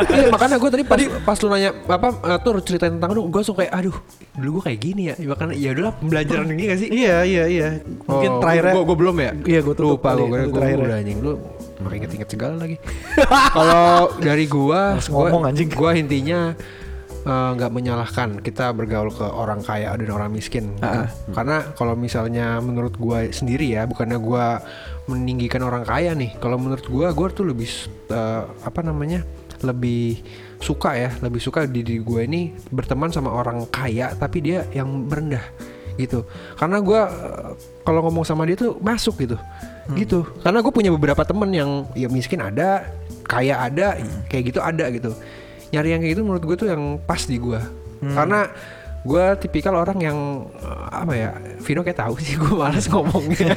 Iya makanya gue tadi pas, pas lu nanya apa uh, tuh ceritain tentang lu, gue langsung kayak aduh dulu gue kayak gini ya. Ya makanya ya udahlah pembelajaran ini gak sih? iya iya iya. Mungkin Oh, terakhirnya. Gue belum ya? Iya, gua tutup Lupa gue gue anjing lu Makin inget-inget segala lagi Kalau dari gua, ngomong, anjing. Gua intinya eh, nggak menyalahkan kita bergaul ke orang kaya dan orang miskin. Gitu. Karena kalau misalnya menurut gua sendiri ya Bukannya gua meninggikan orang kaya nih. Kalau menurut gua gua tuh lebih eh, Apa namanya lebih suka ya lebih suka diri gue ini berteman sama orang kaya tapi dia yang merendah gitu. Karena gue kalau ngomong sama dia tuh masuk gitu. Gitu. Karena gue punya beberapa temen yang ya miskin ada kaya ada kayak gitu ada gitu nyari yang kayak gitu menurut gue tuh yang pas di gue karena gue tipikal orang yang eh, apa ya Vino kayak tahu sih gue males ngomongnya.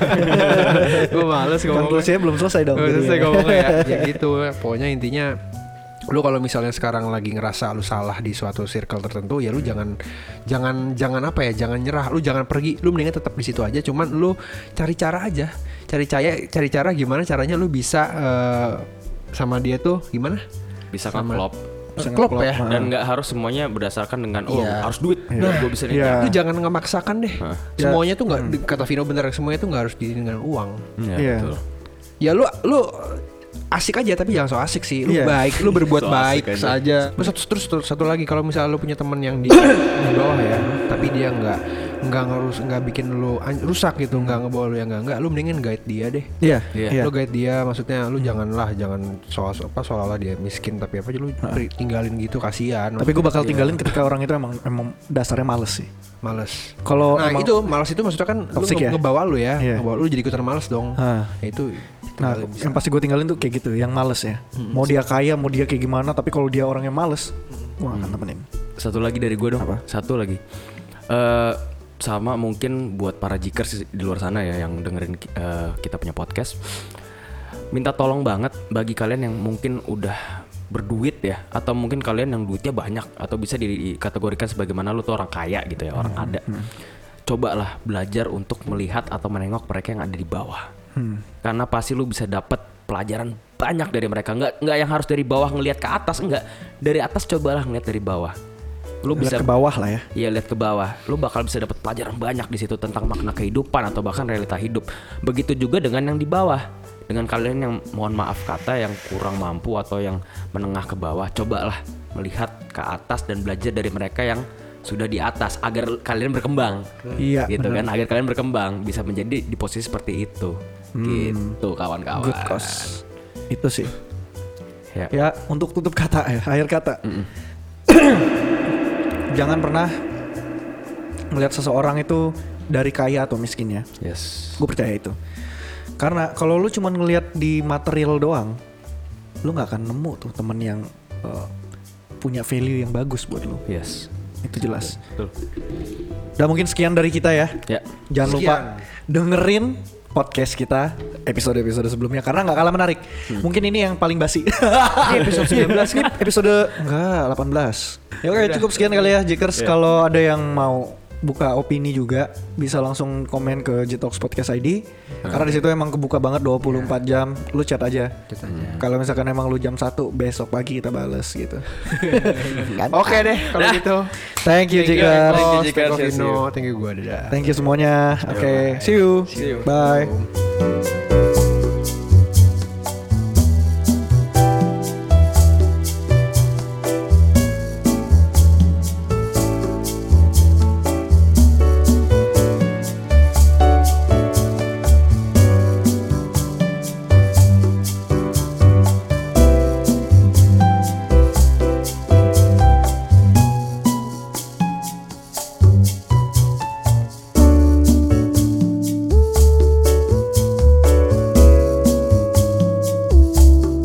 Gue males ngomongnya. Konklusinya belum selesai dong. Belum selesai ya. ngomongnya ya. ya gitu pokoknya intinya lu kalau misalnya sekarang lagi ngerasa lu salah di suatu circle tertentu ya lu jangan jangan jangan apa ya jangan nyerah. Lu jangan pergi lu mendingan tetap di situ aja. Cuman lu cari cara aja. Cari cara cari cara gimana caranya lu bisa eh, sama dia tuh gimana? Bisa Sama- klop Klop ya Ah. dan nggak harus semuanya berdasarkan dengan oh Iya. harus duit Iya. gue bisa Iya. nikah lu jangan ngemaksakan deh Hah. semuanya tuh nggak kata Vino bener semuanya tuh nggak harus di dengan uang Iya, Iya. betul. ya lu lu asik aja tapi jangan so asik sih lu Iya. baik lu berbuat So baik saja terus satu terus satu, satu lagi kalau misalnya lu punya temen yang di, di bawah ya tapi dia nggak nggak ngerus nggak bikin lu rusak gitu nggak ngebawa lu yang nggak nggak lu mendingan guide dia deh Iya. Iya. Iya. lu guide dia maksudnya lu janganlah jangan soal apa seolah-olah dia miskin tapi apa aja lu tinggalin gitu kasihan Tapi gue bakal Iya. tinggalin ketika orang itu emang emang dasarnya males sih. males Kalau nah emang itu malas itu maksudnya kan lu nge- ya? ngebawa lu ya Iya. ngebawa lu jadi ikutan males dong Hah. ya itu Nah, bisa. yang pasti gue tinggalin tuh kayak gitu, yang males ya. Mau dia kaya, mau dia kayak gimana, tapi kalau dia orangnya males, gue gak akan temenin. satu lagi dari gue dong Apa? satu lagi Eh sama mungkin buat para jikers di luar sana ya yang dengerin eh, kita punya podcast. Minta tolong banget bagi kalian yang mungkin udah berduit ya atau mungkin kalian yang duitnya banyak atau bisa dikategorikan sebagaimana lu tuh orang kaya gitu ya orang ada. cobalah belajar untuk melihat atau menengok mereka yang ada di bawah. Karena pasti lu bisa dapat pelajaran banyak dari mereka. Nggak nggak yang harus dari bawah ngelihat ke atas enggak dari atas cobalah ngelihat dari bawah lu Lihat bisa ke bawah lah ya. Iya lihat ke bawah, lu bakal bisa dapat pelajaran banyak di situ tentang makna kehidupan atau bahkan realita hidup. Begitu juga dengan yang di bawah, dengan kalian yang mohon maaf kata yang kurang mampu atau yang menengah ke bawah, cobalah melihat ke atas dan belajar dari mereka yang sudah di atas agar kalian berkembang. Iya, gitu benar. kan, agar kalian berkembang bisa menjadi di posisi seperti itu. Gitu kawan-kawan. Good cause. Itu sih. Ya. Ya, untuk tutup kata ya, akhir kata. Jangan pernah melihat seseorang itu dari kaya atau miskin ya. Yes. Gue percaya itu. Karena kalau lu cuma ngelihat di material doang, lu nggak akan nemu tuh temen yang uh, punya value yang bagus buat lu. Yes. Itu jelas. Betul. Udah mungkin sekian dari kita ya. Ya. Jangan lupa Sekian. dengerin podcast kita episode-episode sebelumnya karena nggak kalah menarik. Mungkin ini yang paling basi. Ini episode 19 kan? episode enggak 18. Ya oke cukup sekian kali ya Jikers. Kalau ada yang mau buka opini juga bisa langsung komen ke Jitox Podcast ID karena di situ emang kebuka banget 24 jam lu chat aja. Kalau misalkan emang lu jam 1 besok pagi kita bales gitu. Kan? oke deh kalau Dah. gitu. Thank you Thank you, Jikers Thank you, Jikers. thank you, See you. Vino. thank you gue dadah. Thank you semuanya. Oke see you. See you. bye. Assalamualaikum.